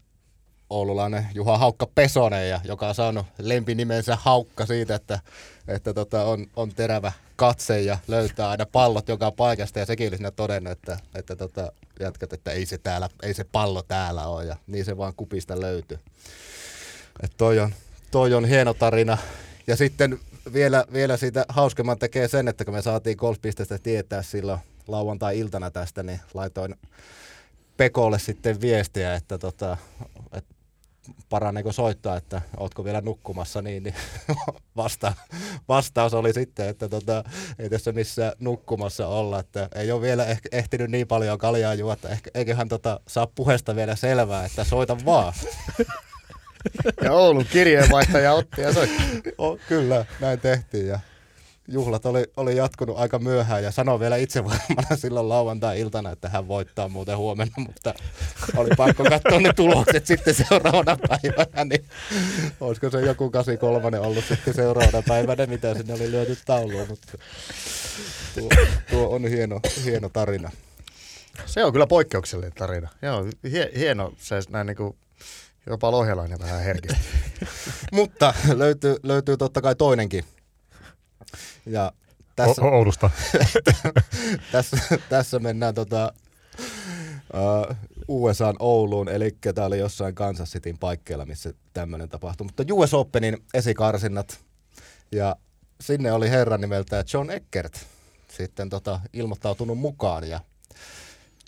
oululainen Juha Haukka Pesonen, ja, joka on saanut lempinimensä Haukka siitä, että, että tota, on, on terävä katse ja löytää aina pallot joka paikasta. Ja sekin oli siinä todennut, että, että tota, jatkat, että ei se, täällä, ei se pallo täällä ole, ja niin se vaan kupista löytyy. että toi, on, toi on hieno tarina. Ja sitten vielä, vielä siitä hauskemman tekee sen, että kun me saatiin golfpisteestä tietää silloin lauantai-iltana tästä, niin laitoin Pekolle sitten viestiä, että, tota, että paraneeko soittaa, että ootko vielä nukkumassa, niin, niin vasta, vastaus oli sitten, että tota, ei tässä missään nukkumassa olla, että ei ole vielä ehkä ehtinyt niin paljon kaljaa juotta, ehkä, eiköhän tota, saa puheesta vielä selvää, että soita vaan. Ja Oulun kirjeenvaihtaja otti ja soitti. O, kyllä, näin tehtiin ja juhlat oli, oli jatkunut aika myöhään ja sanoi vielä itse varmana silloin lauantai-iltana, että hän voittaa muuten huomenna, mutta oli pakko katsoa ne tulokset sitten seuraavana päivänä, niin olisiko se joku 83 ollut sitten seuraavana päivänä, mitä sinne oli lyöty tauluun, mutta tuo, tuo on hieno, hieno tarina. Se on kyllä poikkeuksellinen tarina. Joo, hie, hieno se näin niin kuin jopa lohjalainen vähän herkistä. mutta löytyy, löytyy totta kai toinenkin ja tässä, o- Oulusta. tässä, tässä mennään tota, uh, USAn Ouluun, eli tämä oli jossain Kansas Cityn paikkeilla, missä tämmöinen tapahtui. Mutta US Openin esikarsinnat, ja sinne oli herran nimeltä John Eckert sitten tota, ilmoittautunut mukaan. Ja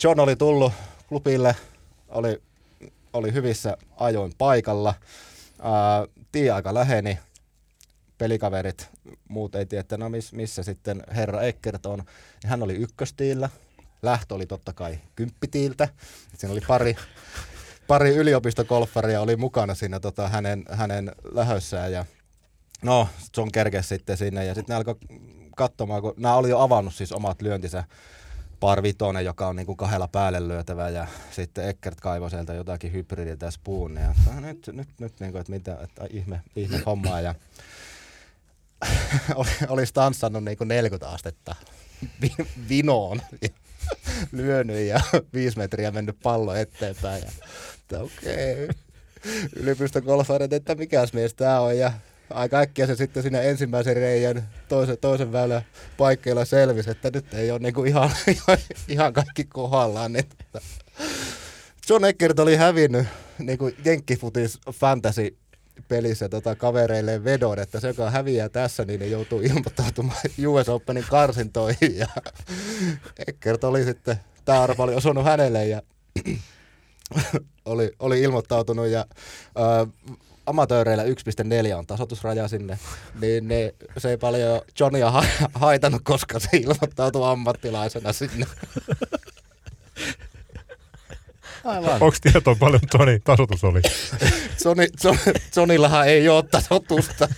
John oli tullut klubille, oli, oli hyvissä ajoin paikalla. Uh, tie-aika läheni, pelikaverit, muut ei tiedä, että no miss, missä sitten herra Eckert on. Hän oli ykköstiillä, lähtö oli totta kai kymppitiiltä. Siinä oli pari, pari yliopistokolfaria oli mukana siinä tota, hänen, hänen lähössään ja no, John kerkesi sitten sinne ja sitten ne alkoi katsomaan, kun nämä oli jo avannut siis omat lyöntinsä par vitonen, joka on niin kuin kahdella päälle lyötävä ja sitten Eckert kaivoi sieltä jotakin hybridiltä ja spoon ja nyt, nyt, nyt niin kuin, että mitä, että ihme, ihme hommaa ja olisi tanssannut niin kuin 40 astetta vinoon lyönyt ja viisi metriä mennyt pallo eteenpäin. Ja, että okei, okay. yliopistokolfarit, että mikäs mies tämä on. Ja aika äkkiä se sitten siinä ensimmäisen reijän toisen, toisen väylän paikkeilla selvisi, että nyt ei ole niinku ihan, ihan, kaikki kohdallaan. Niin, John Eckert oli hävinnyt kuin Jenkkifutis fantasy pelissä tota, kavereille vedon, että se, joka häviää tässä, niin ne joutuu ilmoittautumaan US Openin karsintoihin. Ja Eckert oli sitten, tämä arvo oli osunut hänelle ja oli, oli ilmoittautunut ja äh, amatööreillä 1.4 on tasoitusraja sinne, niin ne, se ei paljon Johnia ha- haitannut, koska se ilmoittautui ammattilaisena sinne. Aivan. Onko tietoa paljon Toni tasoitus oli? Sony, Sony, Sonillahan ei ole tasoitusta,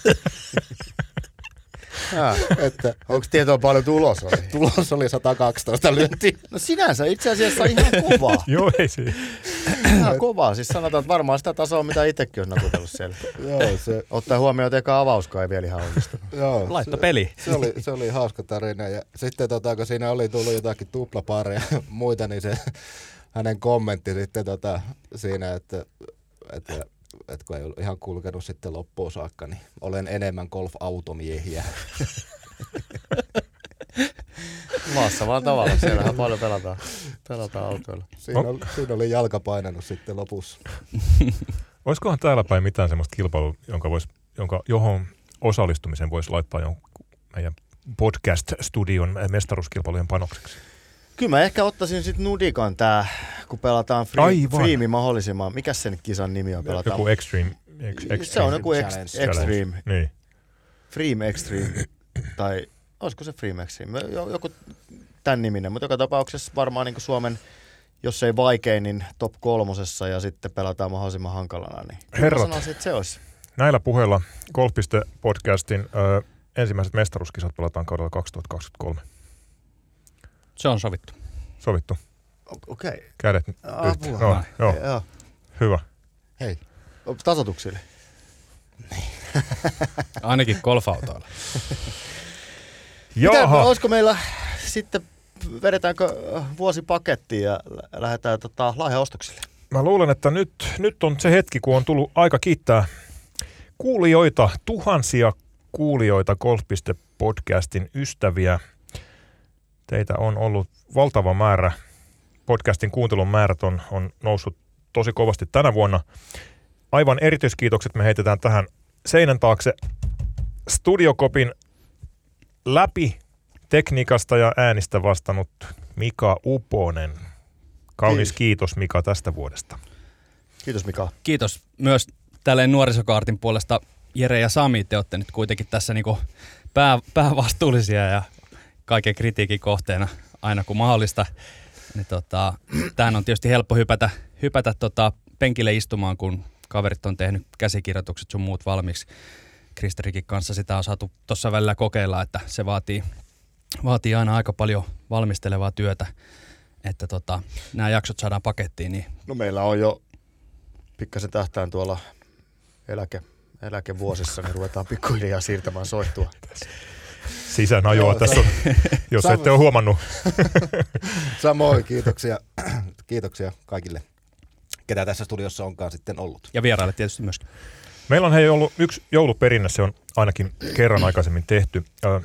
Jaa. että Onko tietoa paljon tulos oli? tulos oli 112 lyöntiä. No sinänsä itse asiassa ihan kovaa. Joo, ei siinä. Ihan kovaa. Siis sanotaan, että varmaan sitä tasoa, mitä itsekin on nakutellut siellä. Joo, se, Ottaa huomioon, että eka avauskaan ei vielä ihan onnistunut. joo, Laitto se, peli. se, oli, se oli hauska tarina. Ja sitten tota, kun siinä oli tullut jotakin tuplapareja ja muita, niin se hänen kommentti sitten tota, siinä, että, että, että kun ei ollut ihan kulkenut sitten loppuun saakka, niin olen enemmän golf-automiehiä. Maassa vaan tavalla. Siellähän paljon pelataan, pelataan autoilla. Siinä, On- oli, siinä oli jalka painanut sitten lopussa. Olisikohan täällä päin mitään semmoista kilpailua, jonka vois, jonka, johon osallistumisen voisi laittaa jonkun meidän podcast-studion mestaruuskilpailujen panokseksi? Kyllä mä ehkä ottaisin sitten Nudikan tää, kun pelataan free, Aivan. freemi mahdollisimman. Mikä sen kisan nimi on? Pelataan? Joku extreme, ex, extreme se on joku ex, Challenge. extreme. Niin. Freem Extreme. tai olisiko se Freem Extreme? Jo- Joku tämän niminen, mutta joka tapauksessa varmaan niin Suomen, jos ei vaikein, niin top kolmosessa ja sitten pelataan mahdollisimman hankalana. Niin Herrat. sanoisin, että se olisi. Näillä puheilla Golf.podcastin ö, ensimmäiset mestaruuskisat pelataan kaudella 2023. Se on sovittu. Sovittu. Okei. Okay. Kädet Apua. yhteen. No, joo, Joo. hyvä. Hei. Tasotuksille. Ainakin golfautoilla. Mitä, Jaha, olisiko meillä sitten, vedetäänkö vuosipakettiin ja lä- lähdetään tota, lahjaostoksille? mä luulen, että nyt, nyt on se hetki, kun on tullut aika kiittää kuulijoita, tuhansia kuulijoita Golf.podcastin ystäviä. Teitä on ollut valtava määrä. Podcastin kuuntelun määrät on, on noussut tosi kovasti tänä vuonna. Aivan erityiskiitokset me heitetään tähän seinän taakse Studiokopin läpi tekniikasta ja äänistä vastannut Mika Uponen. Kaunis Kiitos. kiitos Mika tästä vuodesta. Kiitos Mika. Kiitos myös tälleen nuorisokaartin puolesta Jere ja Sami, te olette nyt kuitenkin tässä niinku pää, päävastuullisia ja kaiken kritiikin kohteena aina kun mahdollista. Niin tota, tähän on tietysti helppo hypätä, hypätä tota penkille istumaan, kun kaverit on tehnyt käsikirjoitukset sun muut valmiiksi. Kristerikin kanssa sitä on saatu tuossa välillä kokeilla, että se vaatii, vaatii aina aika paljon valmistelevaa työtä, että tota, nämä jaksot saadaan pakettiin, niin No meillä on jo pikkasen tähtään tuolla eläke, eläkevuosissa, niin ruvetaan pikkuhiljaa siirtämään soittua. Sisäänajoa tässä on, jos Sam- ette ole huomannut. Samoin kiitoksia, kiitoksia kaikille, ketä tässä studiossa onkaan sitten ollut. ja vieraille tietysti myöskin. Meillä on hei ollut yksi jouluperinne, se on ainakin kerran aikaisemmin tehty. Ö,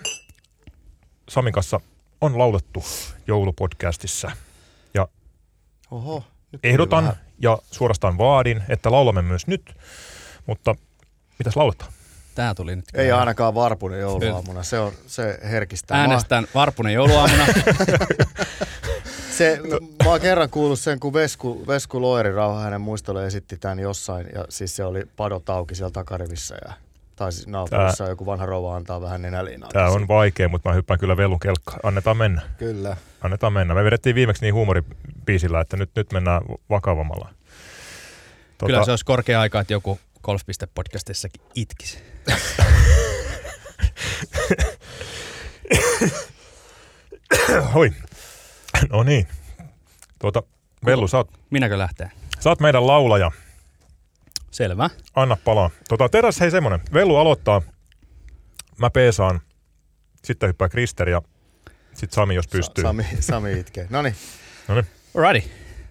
Samin kanssa on laulettu joulupodcastissa. Oho. nyt tuli Ehdotan ja suorastaan vaadin, että laulamme myös nyt, mutta mitäs lauletaan? Tää tuli nyt. Ei ainakaan Varpunen jouluaamuna, se, on, se herkistää. Mä, Äänestän Varpunen jouluaamuna. se, mä oon kerran kuullut sen, kun Vesku, Vesku Loeri Rauha hänen muistolle esitti tämän jossain, ja siis se oli padot auki siellä takarivissä, ja, tai siis naapurissa joku vanha rouva antaa vähän nenäliinaa. Tämä on vaikea, mutta mä hyppään kyllä velun kelkkaan. Annetaan mennä. Kyllä. Annetaan mennä. Me vedettiin viimeksi niin huumoribiisillä, että nyt, nyt mennään vakavammalla. Tota, Kyllä se olisi korkea aika, että joku Golf.podcastissakin itkisi. Hoi. No niin. Tuota, Vellu, sä oot, Minäkö lähtee? sä oot meidän laulaja. Selvä. Anna palaa. Tota, teräs hei semmonen. Vellu aloittaa. Mä peesaan. Sitten hyppää Krister ja sitten Sami, jos pystyy. Sami, Sami itkee. No niin, Alrighty.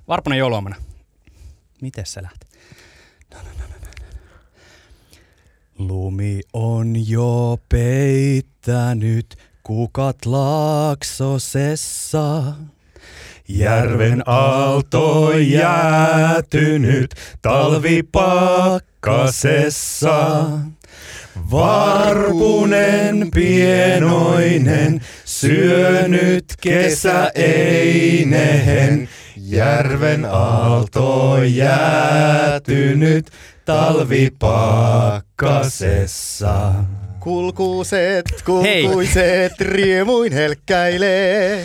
Varpunen jouluaamuna. Miten se lähtee? No, no, no, no. Lumi on jo peittänyt kukat laaksosessa. Järven aalto jäätynyt talvipakkasessa. Varpunen pienoinen, syönyt kesäeinehen, järven aalto jäätynyt talvipakkasessa. Kulkuiset, kulkuiset, riemuin helkkäilee.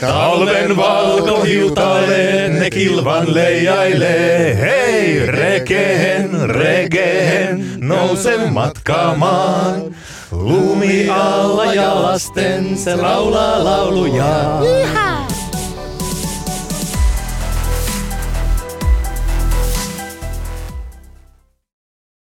Talven valkohiutaleen ne kilvan leijailee. Hei, rekeen, regeen, nouse matkaamaan. Lumi alla jalasten se laulaa lauluja.